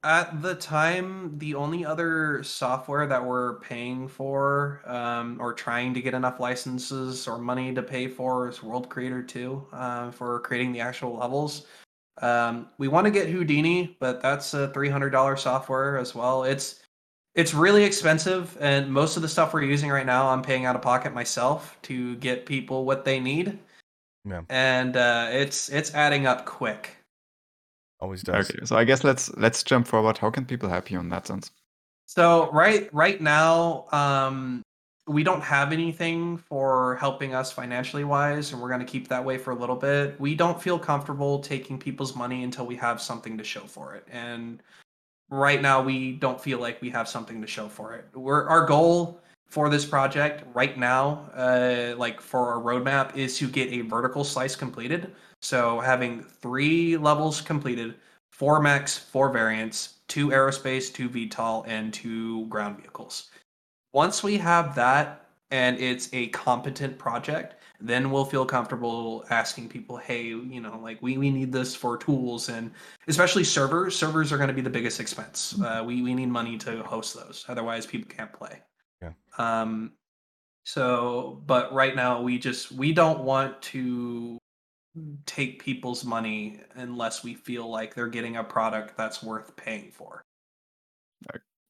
at the time, the only other software that we're paying for, um, or trying to get enough licenses or money to pay for, is World Creator 2 uh, for creating the actual levels. Um, we want to get Houdini, but that's a $300 software as well. It's it's really expensive, and most of the stuff we're using right now, I'm paying out of pocket myself to get people what they need. Yeah. And uh, it's it's adding up quick. Always does. Okay, so I guess let's let's jump forward. How can people help you in that sense? So right right now, um, we don't have anything for helping us financially wise, and we're going to keep that way for a little bit. We don't feel comfortable taking people's money until we have something to show for it, and right now we don't feel like we have something to show for it. We're our goal for this project right now, uh, like for our roadmap, is to get a vertical slice completed. So having three levels completed, four mechs, four variants, two aerospace, two VTOL, and two ground vehicles. Once we have that and it's a competent project, then we'll feel comfortable asking people, hey, you know, like we, we need this for tools and especially servers. Servers are going to be the biggest expense. Uh, we, we need money to host those. Otherwise, people can't play. Yeah. Um, so, but right now we just, we don't want to take people's money unless we feel like they're getting a product that's worth paying for.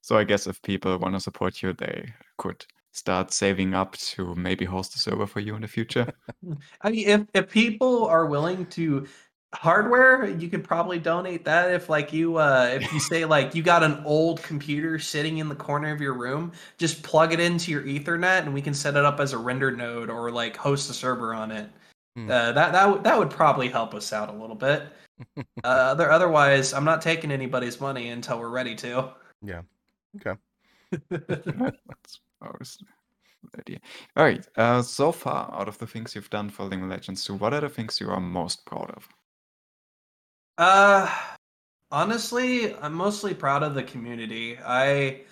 So I guess if people want to support you, they could start saving up to maybe host a server for you in the future. I mean, if if people are willing to hardware, you could probably donate that. If like you, uh, if you say like you got an old computer sitting in the corner of your room, just plug it into your Ethernet, and we can set it up as a render node or like host a server on it. Hmm. Uh, that that would that would probably help us out a little bit. uh, other otherwise, I'm not taking anybody's money until we're ready to. Yeah. Okay. That's always a good idea. All right. Uh, so far, out of the things you've done for Living Legends 2, what are the things you are most proud of? Uh honestly, I'm mostly proud of the community. I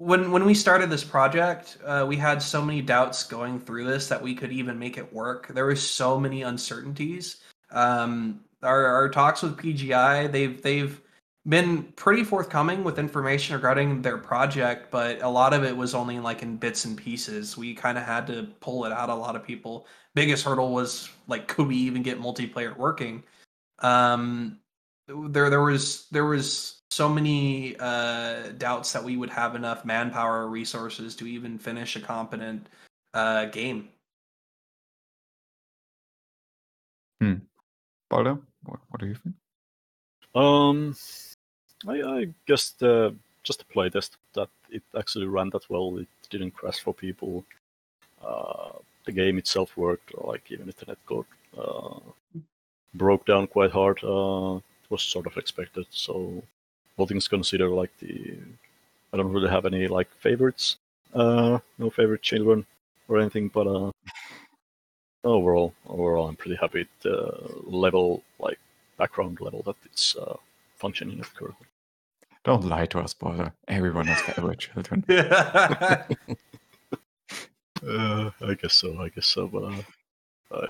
when when we started this project, uh, we had so many doubts going through this that we could even make it work. There were so many uncertainties. Um, our our talks with PGI, they've they've been pretty forthcoming with information regarding their project, but a lot of it was only like in bits and pieces. We kind of had to pull it out. A lot of people. Biggest hurdle was like, could we even get multiplayer working? Um, there there was there was so many uh, doubts that we would have enough manpower or resources to even finish a competent uh, game. Bolter, what, what do you think? Um, I, I guess the just the playtest that it actually ran that well. It didn't crash for people. Uh, the game itself worked. Like even if the netcode uh, broke down quite hard, uh, it was sort of expected. So all things considered, like the I don't really have any like favorites. Uh, no favorite children or anything, but uh, overall, overall, I'm pretty happy at the level, like background level, that it's uh, functioning at currently. Don't lie to us, brother. Everyone has favorite children. Uh, I guess so. I guess so, but uh, I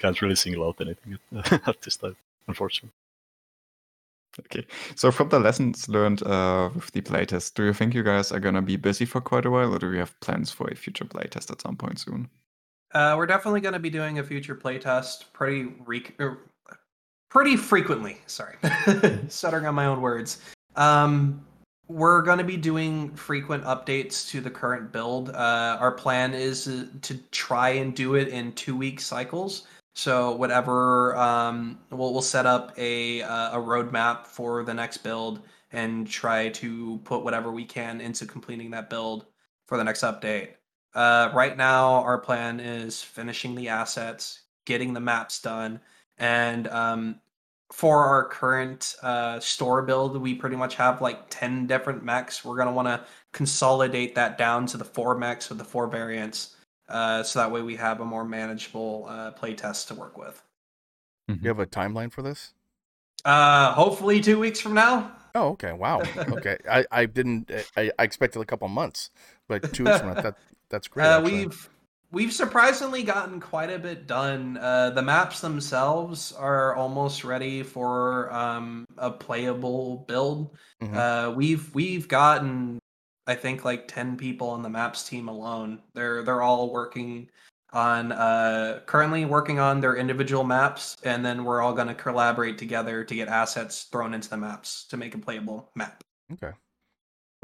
can't really single out anything at, at this time, unfortunately. Okay. So from the lessons learned uh, with the playtest, do you think you guys are gonna be busy for quite a while, or do you have plans for a future playtest at some point soon? Uh, we're definitely going to be doing a future playtest pretty re- er, pretty frequently. Sorry, stuttering on my own words. Um, we're going to be doing frequent updates to the current build. Uh, our plan is to try and do it in two week cycles. So whatever, um, we'll we'll set up a uh, a roadmap for the next build and try to put whatever we can into completing that build for the next update. Uh, right now, our plan is finishing the assets, getting the maps done, and um, for our current uh, store build, we pretty much have like 10 different mechs. We're to want to consolidate that down to the four mechs with the four variants. Uh, so that way we have a more manageable uh, play test to work with. Do you have a timeline for this? Uh, hopefully, two weeks from now. Oh, okay. Wow. Okay. I, I didn't. I, I expected a couple months, but two weeks from now, that that's great. Uh, we've we've surprisingly gotten quite a bit done. Uh, the maps themselves are almost ready for um, a playable build. Mhm. Uh, we've we've gotten I think like ten people on the maps team alone. They're they're all working on uh, currently working on their individual maps, and then we're all going to collaborate together to get assets thrown into the maps to make a playable map. Okay.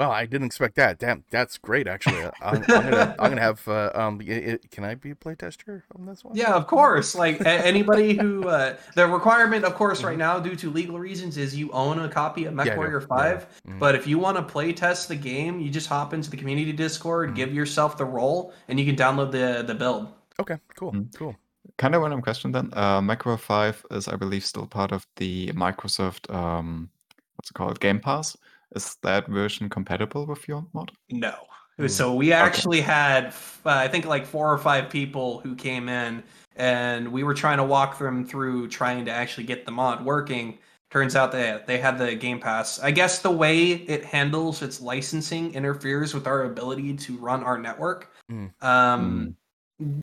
Well, I didn't expect that. Damn, that's great. Actually, Uh, I'm, I'm gonna I'm gonna have. Uh, um, i- i- can I be a playtester on this one? Yeah, of course. Like anybody who uh, the requirement, of course, right now due to legal reasons, is you own a copy of Mm-hmm. Yeah, I do. MechWarrior Yeah. Five. Mhm. But if you want to play test the game, you just hop into the community Discord, Mhm. give yourself the role, and you can download the the build. Okay. Cool. Mm. Cool. Kind of random question then. Uh, MechWarrior 5 is, I believe, still part of the Microsoft, um, what's it called, Game Pass. Is that version compatible with your mod? No. Mm. So we actually had, uh, I think, like four or five people who came in, and we were trying to walk them through trying to actually get the mod working. Turns out that they had the Game Pass. I guess the way it handles its licensing interferes with our ability to run our network. Mm. Um,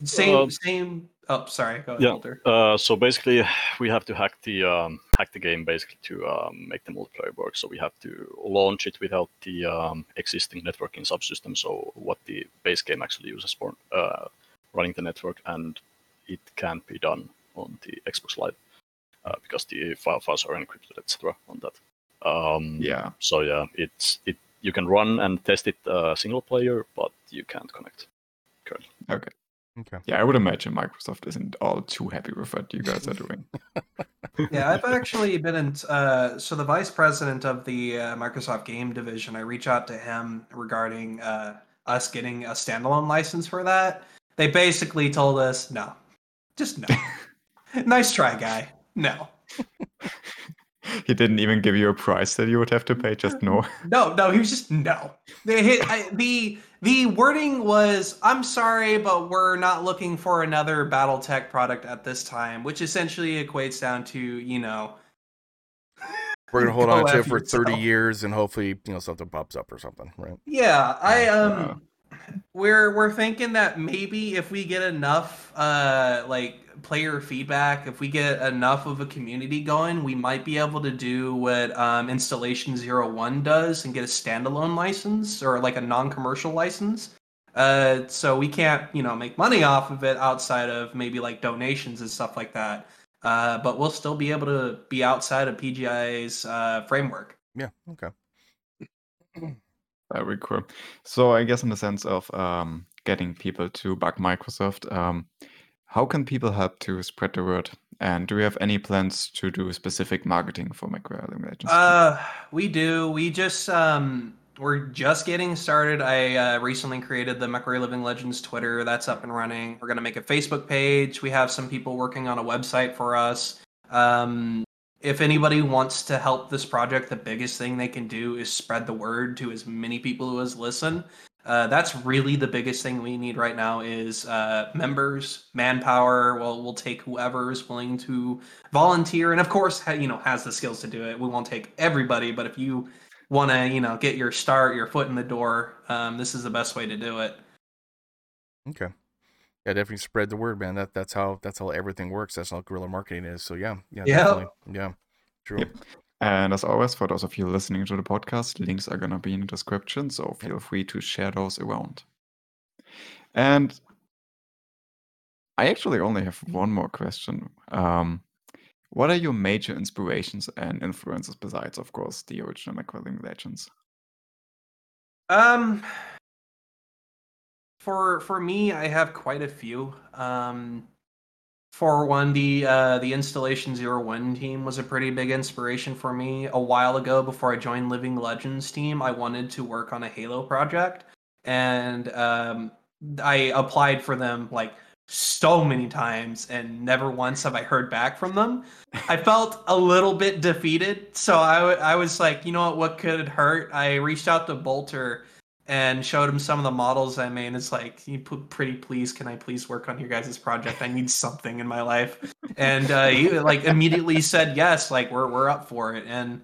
Same, Uh, same. Oh, sorry. Go ahead, yeah. Bolter. Uh, so basically, we have to hack the um, hack the game basically to um, make the multiplayer work. So we have to launch it without the um, existing networking subsystem. So what the base game actually uses for uh, running the network, and it can't be done on the Xbox Live uh, because the file files are encrypted, etc. On that. Um, Yeah. So yeah, it's it. You can run and test it uh, single player, but you can't connect currently. Okay. Okay. Yeah, I would imagine Microsoft isn't all too happy with what you guys are doing. yeah, I've actually been in. Uh, so the vice president of the uh, Microsoft Game Division, I reach out to him regarding uh, us getting a standalone license for that. They basically told us no, just no. nice try, guy. No, he didn't even give you a price that you would have to pay, just no. no, no. He was just no. They hit I, the the wording was, "I'm sorry, but we're not looking for another BattleTech product at this time," which essentially equates down to you know. We're gonna hold Go on to it after for 30 years and hopefully, you know, something pops up or something, right? Yeah, I Yeah. um we're we're thinking that maybe if we get enough uh like player feedback, if we get enough of a community going, we might be able to do what um installation 01 does and get a standalone license or like a non-commercial license. Uh so we can't, you know, make money off of it outside of maybe like donations and stuff like that. Uh but we'll still be able to be outside of PGI's uh framework. Yeah. Okay. Very cool. So I guess in the sense of um, getting people to bug Microsoft, um, how can people help to spread the word? And do you have any plans to do specific marketing for Living Legends? Uh, we do. We just um, we're just getting started. I uh, recently created the McRae Living Legends Twitter. That's up and running. We're gonna make a Facebook page. We have some people working on a website for us. Um, if anybody wants to help this project, the biggest thing they can do is spread the word to as many people who as listen. Uh, that's really the biggest thing we need right now is uh, members, manpower. Well, we'll take whoever is willing to volunteer, and of course, ha- you know, has the skills to do it. We won't take everybody, but if you want to, you know, get your start, your foot in the door, um, this is the best way to do it. Okay. Yeah, definitely spread the word, man. That that's how that's how everything works. That's how guerrilla marketing is. So yeah, yeah, Yep. definitely. Yeah. True. Yep. And as always, for those of you listening to the podcast, links are going to be in the description, so feel free to share those around. And I actually only have one more question. Um, what are your major inspirations and influences besides, of course, the original Living Legends? Um, for for me, I have quite a few. Um, for one, the uh, the installation zero one team was a pretty big inspiration for me. A while ago, before I joined Living Legends team, I wanted to work on a Halo project, and um, I applied for them like so many times, and never once have I heard back from them. I felt a little bit defeated, so I, w- I was like, you know what, what could hurt? I reached out to Bolter and showed him some of the models I made. It's like, you put pretty please, can I please work on your guys' project? I need something in my life. And uh, he like immediately said yes, like we're we're up for it. And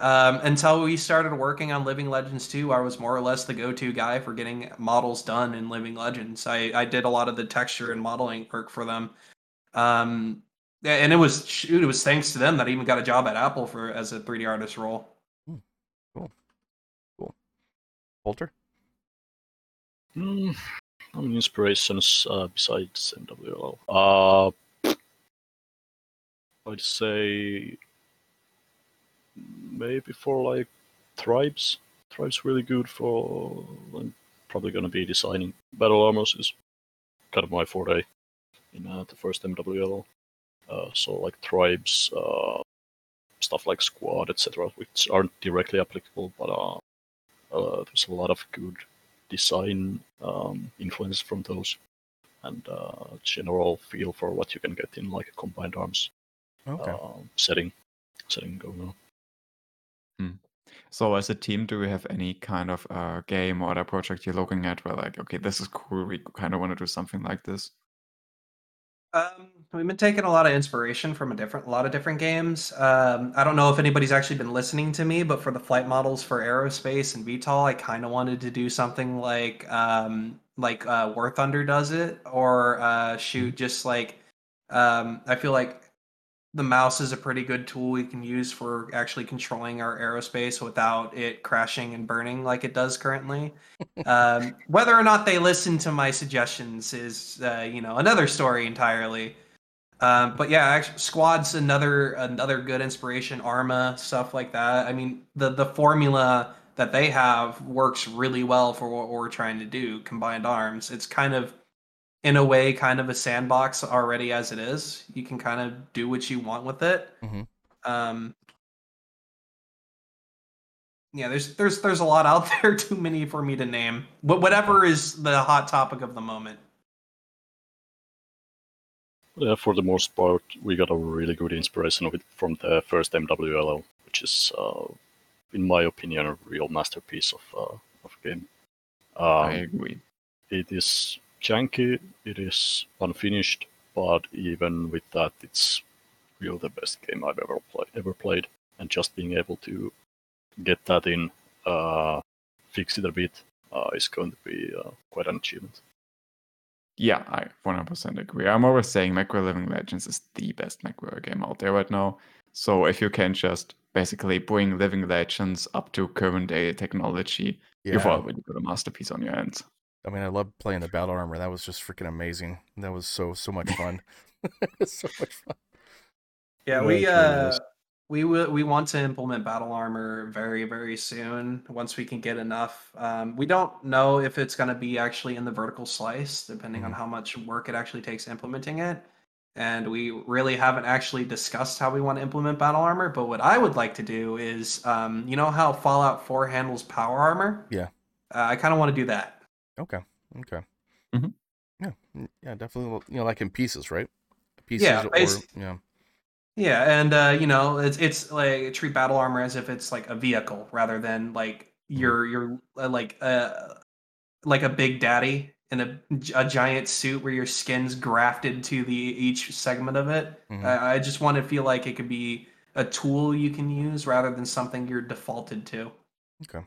um, until we started working on Living Legends 2, I was more or less the go-to guy for getting models done in Living Legends. I, I did a lot of the texture and modeling work for them. Um, and it was shoot, it was thanks to them that I even got a job at Apple for as a 3D artist role. Cool. Cool. Bolter? Mm, inspirations uh, besides MWLL. Uh, I'd say maybe for like tribes. Tribes really good for. I'm probably gonna be designing battle armors is kind of my forte in uh, the first MWLL. Uh, so like tribes, uh, stuff like squad, etc., which aren't directly applicable, but uh, uh, there's a lot of good design um, influence from those and uh, general feel for what you can get in like a combined arms Okay. uh, setting setting going on. So, as a team, do we have any kind of uh, game or other project you're looking at where, like, okay, this is cool, we kind of want to do something like this? Um, we've been taking a lot of inspiration from a different a lot of different games. Um, I don't know if anybody's actually been listening to me, but for the flight models for aerospace and VTOL, I kind of wanted to do something like um, like uh, War Thunder does it, or uh, shoot just like um, I feel like the mouse is a pretty good tool we can use for actually controlling our aerospace without it crashing and burning like it does currently. um, whether or not they listen to my suggestions is, uh, you know, another story entirely. Um, but yeah, actually, Squad's another another good inspiration. Arma stuff like that. I mean, the the formula that they have works really well for what we're trying to do. Combined arms. It's kind of in a way kind of a sandbox already as it is. You can kind of do what you want with it. Mhm. Um, yeah, there's there's there's a lot out there. Too many for me to name. Wh- Whatever is the hot topic of the moment. Yeah, for the most part, we got a really good inspiration of it from the first MWLL, which is, uh, in my opinion, a real masterpiece of uh, of game. I Um, agree. it is janky, it is unfinished, but even with that, it's really the best game I've ever played. Ever played, and just being able to get that in, uh, fix it a bit, uh, is going to be uh, quite an achievement. Yeah, I 100% agree. I'm always saying MechWarrior Living Legends is the best MechWarrior game out there right now. So if you can just basically bring Living Legends up to current day technology, you've already got a masterpiece on your hands. I mean, I love playing the battle armor. That was just freaking amazing. That was so so much fun. so much fun. Yeah, Yeah, we uh is. We will we want to implement battle armor very very soon once we can get enough. Um, we don't know if it's going to be actually in the vertical slice, depending on Mhm. how much work it actually takes implementing it. And we really haven't actually discussed how we want to implement battle armor. But what I would like to do is, um, you know how Fallout 4 handles power armor? Yeah. Uh, I kind of want to do that. Okay. Okay. Mhm. Yeah. Yeah. Definitely. You know, like in pieces, right? Pieces. Yeah, Or yeah. Yeah, and uh, you know, it's it's like treat battle armor as if it's like a vehicle rather than like your your uh, like uh like a big daddy in a, a giant suit where your skin's grafted to the each segment of it. Mhm. I, I just want to feel like it could be a tool you can use rather than something you're defaulted to. Okay.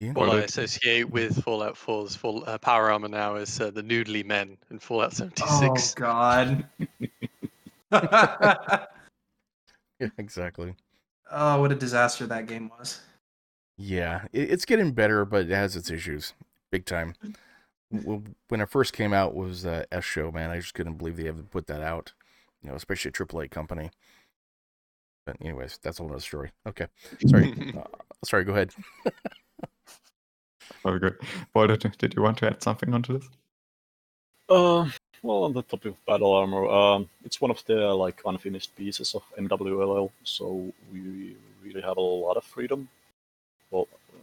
Ian? What I associate with Fallout 4's full uh, power armor now is uh, the noodly men in Fallout 76. Oh God. Yeah. Exactly. oh, what a disaster that game was. Yeah, it, it's getting better, but it has its issues, big time. When it first came out was uh, S show, man. I just couldn't believe they ever put that out. You know, especially a AAA company. But anyways, that's a whole other story. Okay, sorry. uh, sorry. Go ahead. Very good. Bolter, did you want to add something onto this? Uh, well, on the topic of battle armor, um, it's one of the like unfinished pieces of MWLL, so we really have a lot of freedom. Well, uh,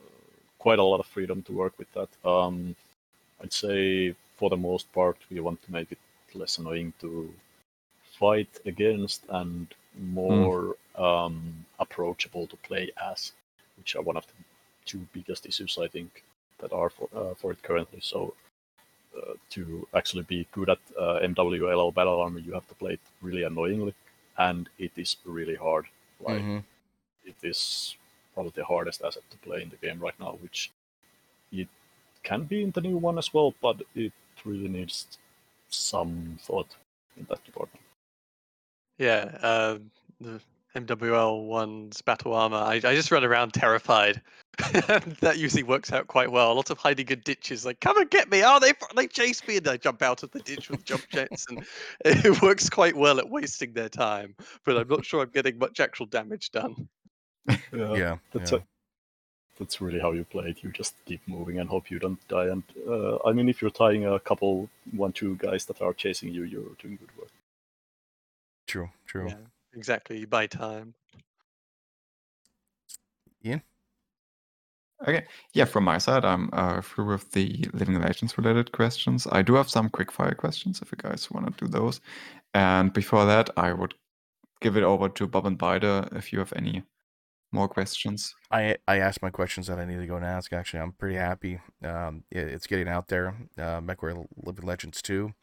quite a lot of freedom to work with that. Um, I'd say for the most part, we want to make it less annoying to fight against and more um, approachable to play as, which are one of the two biggest issues I think that are for uh, for it currently. So uh, to actually be good at uh, MWLL battle armor, you have to play it really annoyingly, and it is really hard. Like Mhm. it is probably the hardest asset to play in the game right now, which it can be in the new one as well, but it really needs some thought in that department. Yeah, um, the MWL one's battle armor. I, I just run around terrified. that usually works out quite well. Lots of hiding in ditches, like "Come and get me!" Oh, they they chase me, and I jump out of the ditch with jump jets, and it works quite well at wasting their time. But I'm not sure I'm getting much actual damage done. Yeah. That's yeah. a, that's really how you play it. You just keep moving and hope you don't die. And uh, I mean, if you're tying a couple, one, two guys that are chasing you, you're doing good work. True. True. Yeah, exactly. You buy time. Ian. Okay. Yeah, from my side, I'm uh, through with the Living Legends related questions. I do have some quick fire questions if you guys want to do those. And before that, I would give it over to Bob and Bider if you have any more questions? I I asked my questions that I need to go and ask. Actually, I'm pretty happy. Um, it, it's getting out there. Uh, MechWarrior Living Legends two.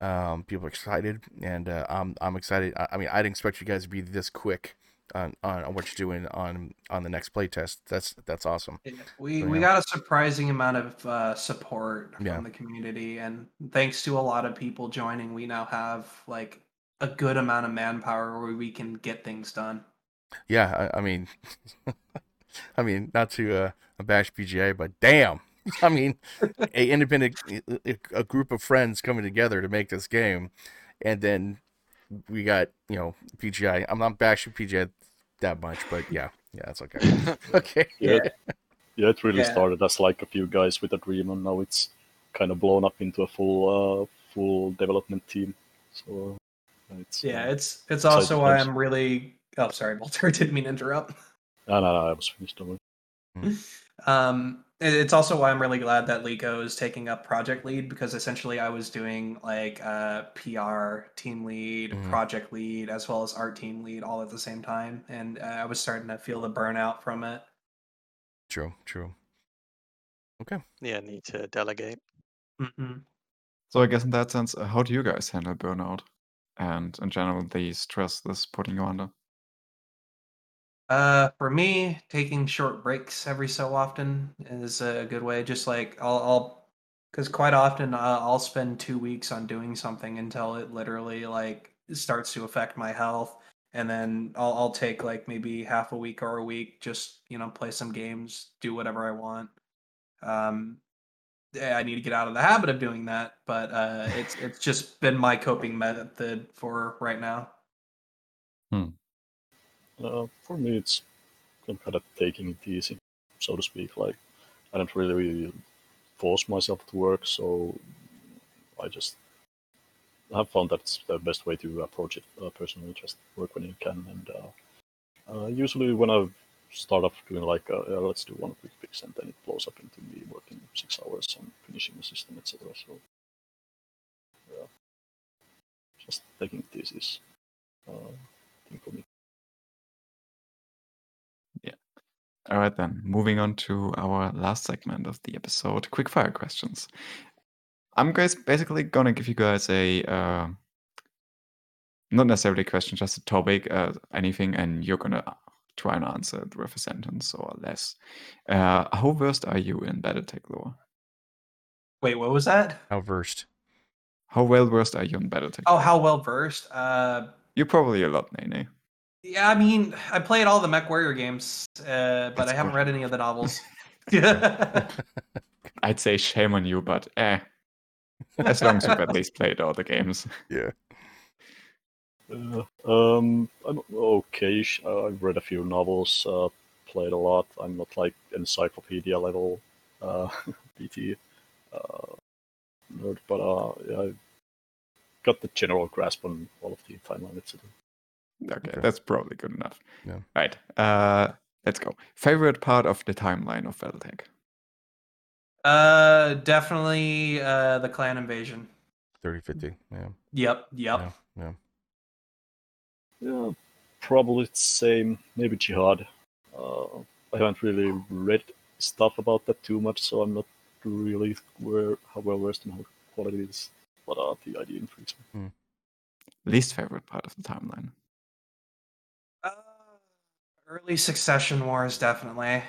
Um, people are excited, and uh, I'm I'm excited. I, I mean, I didn't expect you guys to be this quick on, on what you're doing on on the next playtest. That's that's awesome. We So, we yeah. got a surprising amount of uh, support from Yeah. the community, and thanks to a lot of people joining, we now have like a good amount of manpower where we can get things done. Yeah, I, I mean, I mean, not to uh, bash PGA, but damn, I mean, a independent a, a group of friends coming together to make this game, and then we got you know PGI. I'm not bashing PGI that much, but yeah, yeah, that's okay. okay, Yeah, yeah, it really Yeah. started as like a few guys with a dream, and now it's kind of blown up into a full, uh, full development team. So uh, it's Yeah, uh, it's it's also why. I'm really. Oh, sorry, Walter. I Didn't mean to interrupt. no, no, no, I was finished. Don't worry. Um, it- it's also why I'm really glad that Lico is taking up project lead because essentially I was doing like uh, PR team lead, Mhm. project lead, as well as art team lead all at the same time, and uh, I was starting to feel the burnout from it. true, true. Okay. Yeah, need to delegate. hmm So I guess in that sense, uh, how do you guys handle burnout and in general the stress this putting you under? Uh, for me, taking short breaks every so often is a good way. Just like I'll, I'll, because quite often uh, I'll spend two weeks on doing something until it literally like starts to affect my health, and then I'll, I'll take like maybe half a week or a week, just you know, play some games, do whatever I want. Um, I need to get out of the habit of doing that, but uh, it's it's just been my coping method for right now. Uh, for me, it's kind of taking it easy, so to speak. Like I don't really force myself to work, so I just have found that's the best way to approach it uh, personally. Just work when you can, and uh, uh, usually when I start off doing like uh, let's do one quick fix, and then it blows up into me working six hours on finishing the system, etc. So yeah, just taking it easy is uh, thing for me. All right, then, moving on to our last segment of the episode quick fire questions. I'm guys basically gonna give you guys a uh, not necessarily a question, just a topic, uh, anything, and you're gonna try and answer it with a sentence or less. Uh, how versed are you in BattleTech lore? Wait, what was that? How versed? How well versed are you in BattleTech? Oh, how well versed? Uh, You're probably a lot, Nene. Yeah, I mean, I played all the MechWarrior games, uh, but That's I haven't good. read any of the novels. I'd say shame on you, but eh. As long as you've at least played all the games. Yeah. Uh, um, I'm okay. I've read a few novels, uh, played a lot. I'm not like encyclopedia level uh, BT uh, nerd, but uh, yeah, I got the general grasp on all of the timeline, etc. Okay, Okay. that's probably good enough. Yeah. Right. Uh, let's go. Favorite part of the timeline of BattleTech? uh, definitely uh, the clan invasion. 30, 50. Yeah. Yep, yep. Yeah. Yeah. Yeah, probably the same. Maybe Jihad. Uh, I haven't really read stuff about that too much, so I'm not really aware how well versed in how quality is. What are the idea intrigues me. Least favorite part of the timeline? Early Succession Wars, definitely.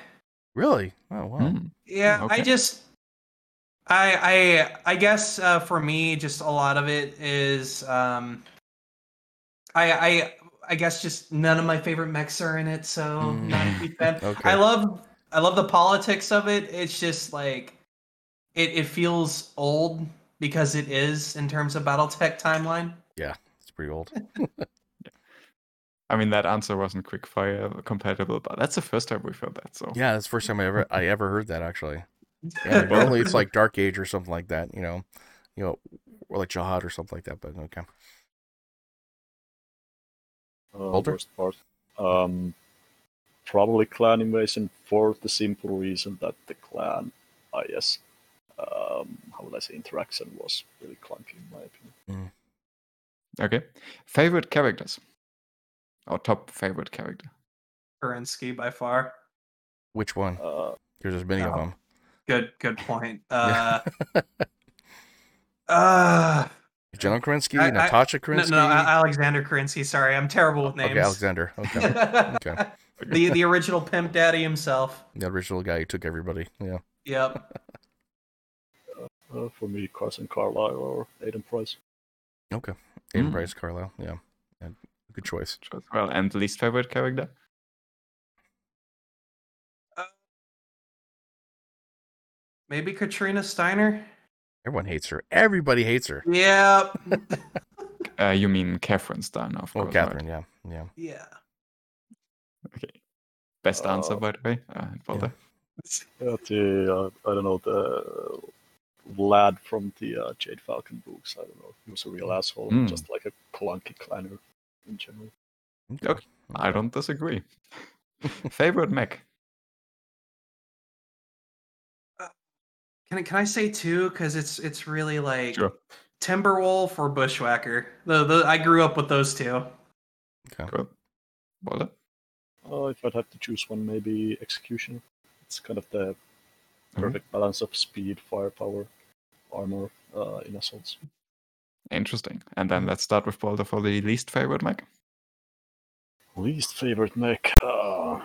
Really? Oh wow. Hmm. Yeah, I just, I, I, I guess uh, for me, just a lot of it is, um, I, I, I guess just none of my favorite mechs are in it, so not a huge fan. Okay. I love, I love the politics of it. It's just like, it, it feels old because it is in terms of BattleTech timeline. Yeah, it's pretty old. I mean, that answer wasn't quickfire compatible, but that's the first time we've heard that. So Yeah, that's the first time I ever I ever heard that actually. Yeah, normally it's like Dark Age or something like that, you know, you know, or like Jihad or something like that. But okay, Uh, Walter? worst part. Um, probably clan invasion for the simple reason that the clan IS, um, how would I say, interaction was really clunky in my opinion. okay. Favorite characters? Or top favorite character? Kerensky by far. Which one? Uh, There's as many of Oh. them. Good, good point. Uh, uh General Kerensky, I- I- Natasha no, Kerensky. no, A- Alexander Kerensky. Sorry, I'm terrible with names. okay, Alexander. Okay, okay. the the original pimp daddy himself. the original guy who took everybody. Yeah. Yep. uh, for me, Carson Carlisle or Aidan Pryde. Okay. Aidan Mm. Pryde, Carlisle. Yeah. yeah. Good choice. Choice Well, and least favorite character? Maybe Katrina Steiner. Everyone hates her. Everybody hates her. Yep. Uh, you mean Katherine Steiner, of Oh, course. right? Catherine. Yeah. Yeah. yeah. Okay. Best answer, Uh, by the way. Uh, Walter. Yeah, the uh, I don't know the lad from the uh, Jade Falcon books. I don't know. He was a real asshole, Mm. just like a clunky clanner in general. Okay. I don't disagree. favorite mech? Can I, can I say two? Because it's it's really like Sure. Timberwolf or Bushwhacker. The, the I grew up with those two. Cool. Walter? Uh, if I'd have to choose one, maybe Execution. It's kind of the Mhm. perfect balance of speed, firepower, armor uh, in assaults. Interesting. And then let's start with Bolter for the least favorite mech. Least favorite mech? Uh,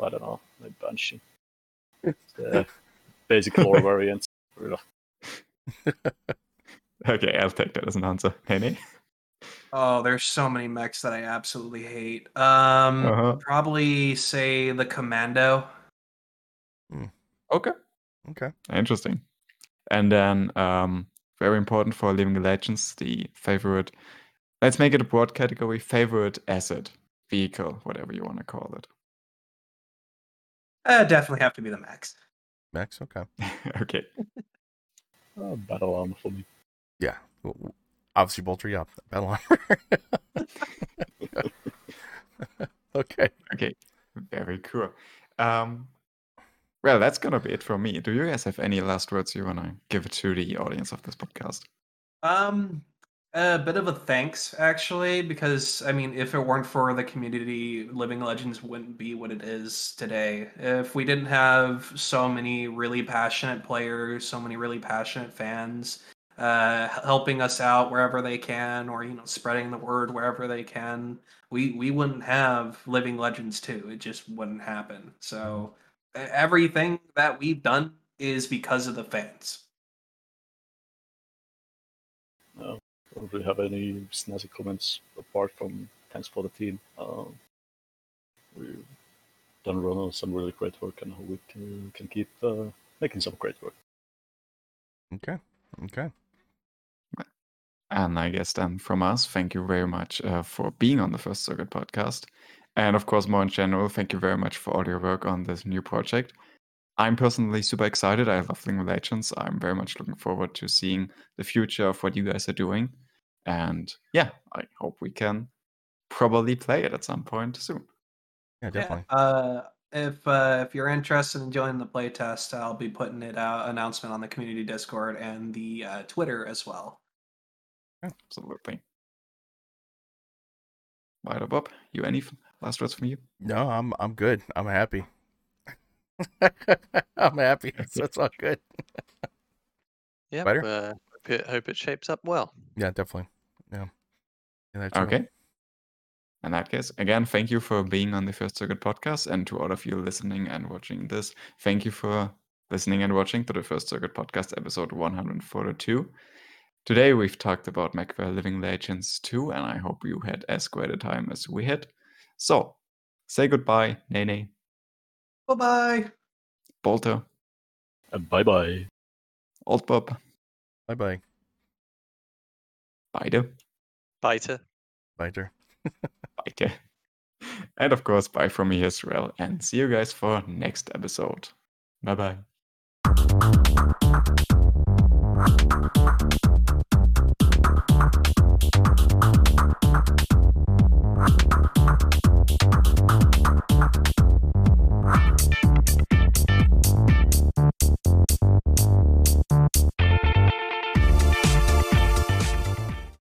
I don't know. Maybe Banshee. It's the basic lore variant. Okay, I'll take that as an answer. Nene? Oh, there's so many mechs that I absolutely hate. Um, Uh-huh. probably say the Commando. Okay. Okay. Interesting. And then, um, very important for Living Legends, the favorite. Let's make it a broad category: favorite asset, vehicle, whatever you want to call it. Uh, definitely have to be the Max. Max. Okay. okay. Uh, battle armor for me. Yeah. W- w- Obviously, Bolter. Yeah. Battle armor. okay. Okay. Very cool. Um, well, that's gonna be it from me. Do you guys have any last words you wanna give to the audience of this podcast? Um, a bit of a thanks actually, because I mean, if it weren't for the community, Living Legends wouldn't be what it is today. If we didn't have so many really passionate players, so many really passionate fans, uh, helping us out wherever they can, or you know, spreading the word wherever they can, we we wouldn't have Living Legends too. It just wouldn't happen. So e- everything that we've done is because of the fans. Uh, don't really have any snazzy comments apart from thanks for the team. Um, we've done run on some really great work and hope we can, can keep uh, making some great work. Okay. Okay. And I guess then from us, thank you very much uh, for being on the First Circuit podcast. And of course, more in general, thank you very much for all your work on this new project. I'm personally super excited. I love Living Legends. I'm very much looking forward to seeing the future of what you guys are doing. And yeah, I hope we can probably play it at some point soon. Yeah. Definitely. Yeah, uh, if uh, if you're interested in joining the playtest, I'll be putting it out announcement on the community Discord and the uh, Twitter as well. Absolutely. Right, Bob, you any f- last words from you? No, I'm I'm good. I'm happy. I'm happy. That's, that's all good. Yeah, Spider? uh, hope it, hope it shapes up well. Yeah, definitely. Yeah. yeah that's all. Okay. In that case, again, thank you for being on the First Circuit podcast. And to all of you listening and watching this, thank you for listening and watching to the First Circuit podcast, episode 142. Today, we've talked about MechWarrior Living Legends 2, and I hope you had as great a time as we had. So, say goodbye, Nene. Bye bye. Bolter. bye bye. Old Bob. Bye bye. Beide. Beide. Beide. Beide. And of course, bye from me, Israel, and see you guys for next episode. Bye bye. Thank you. Thank you.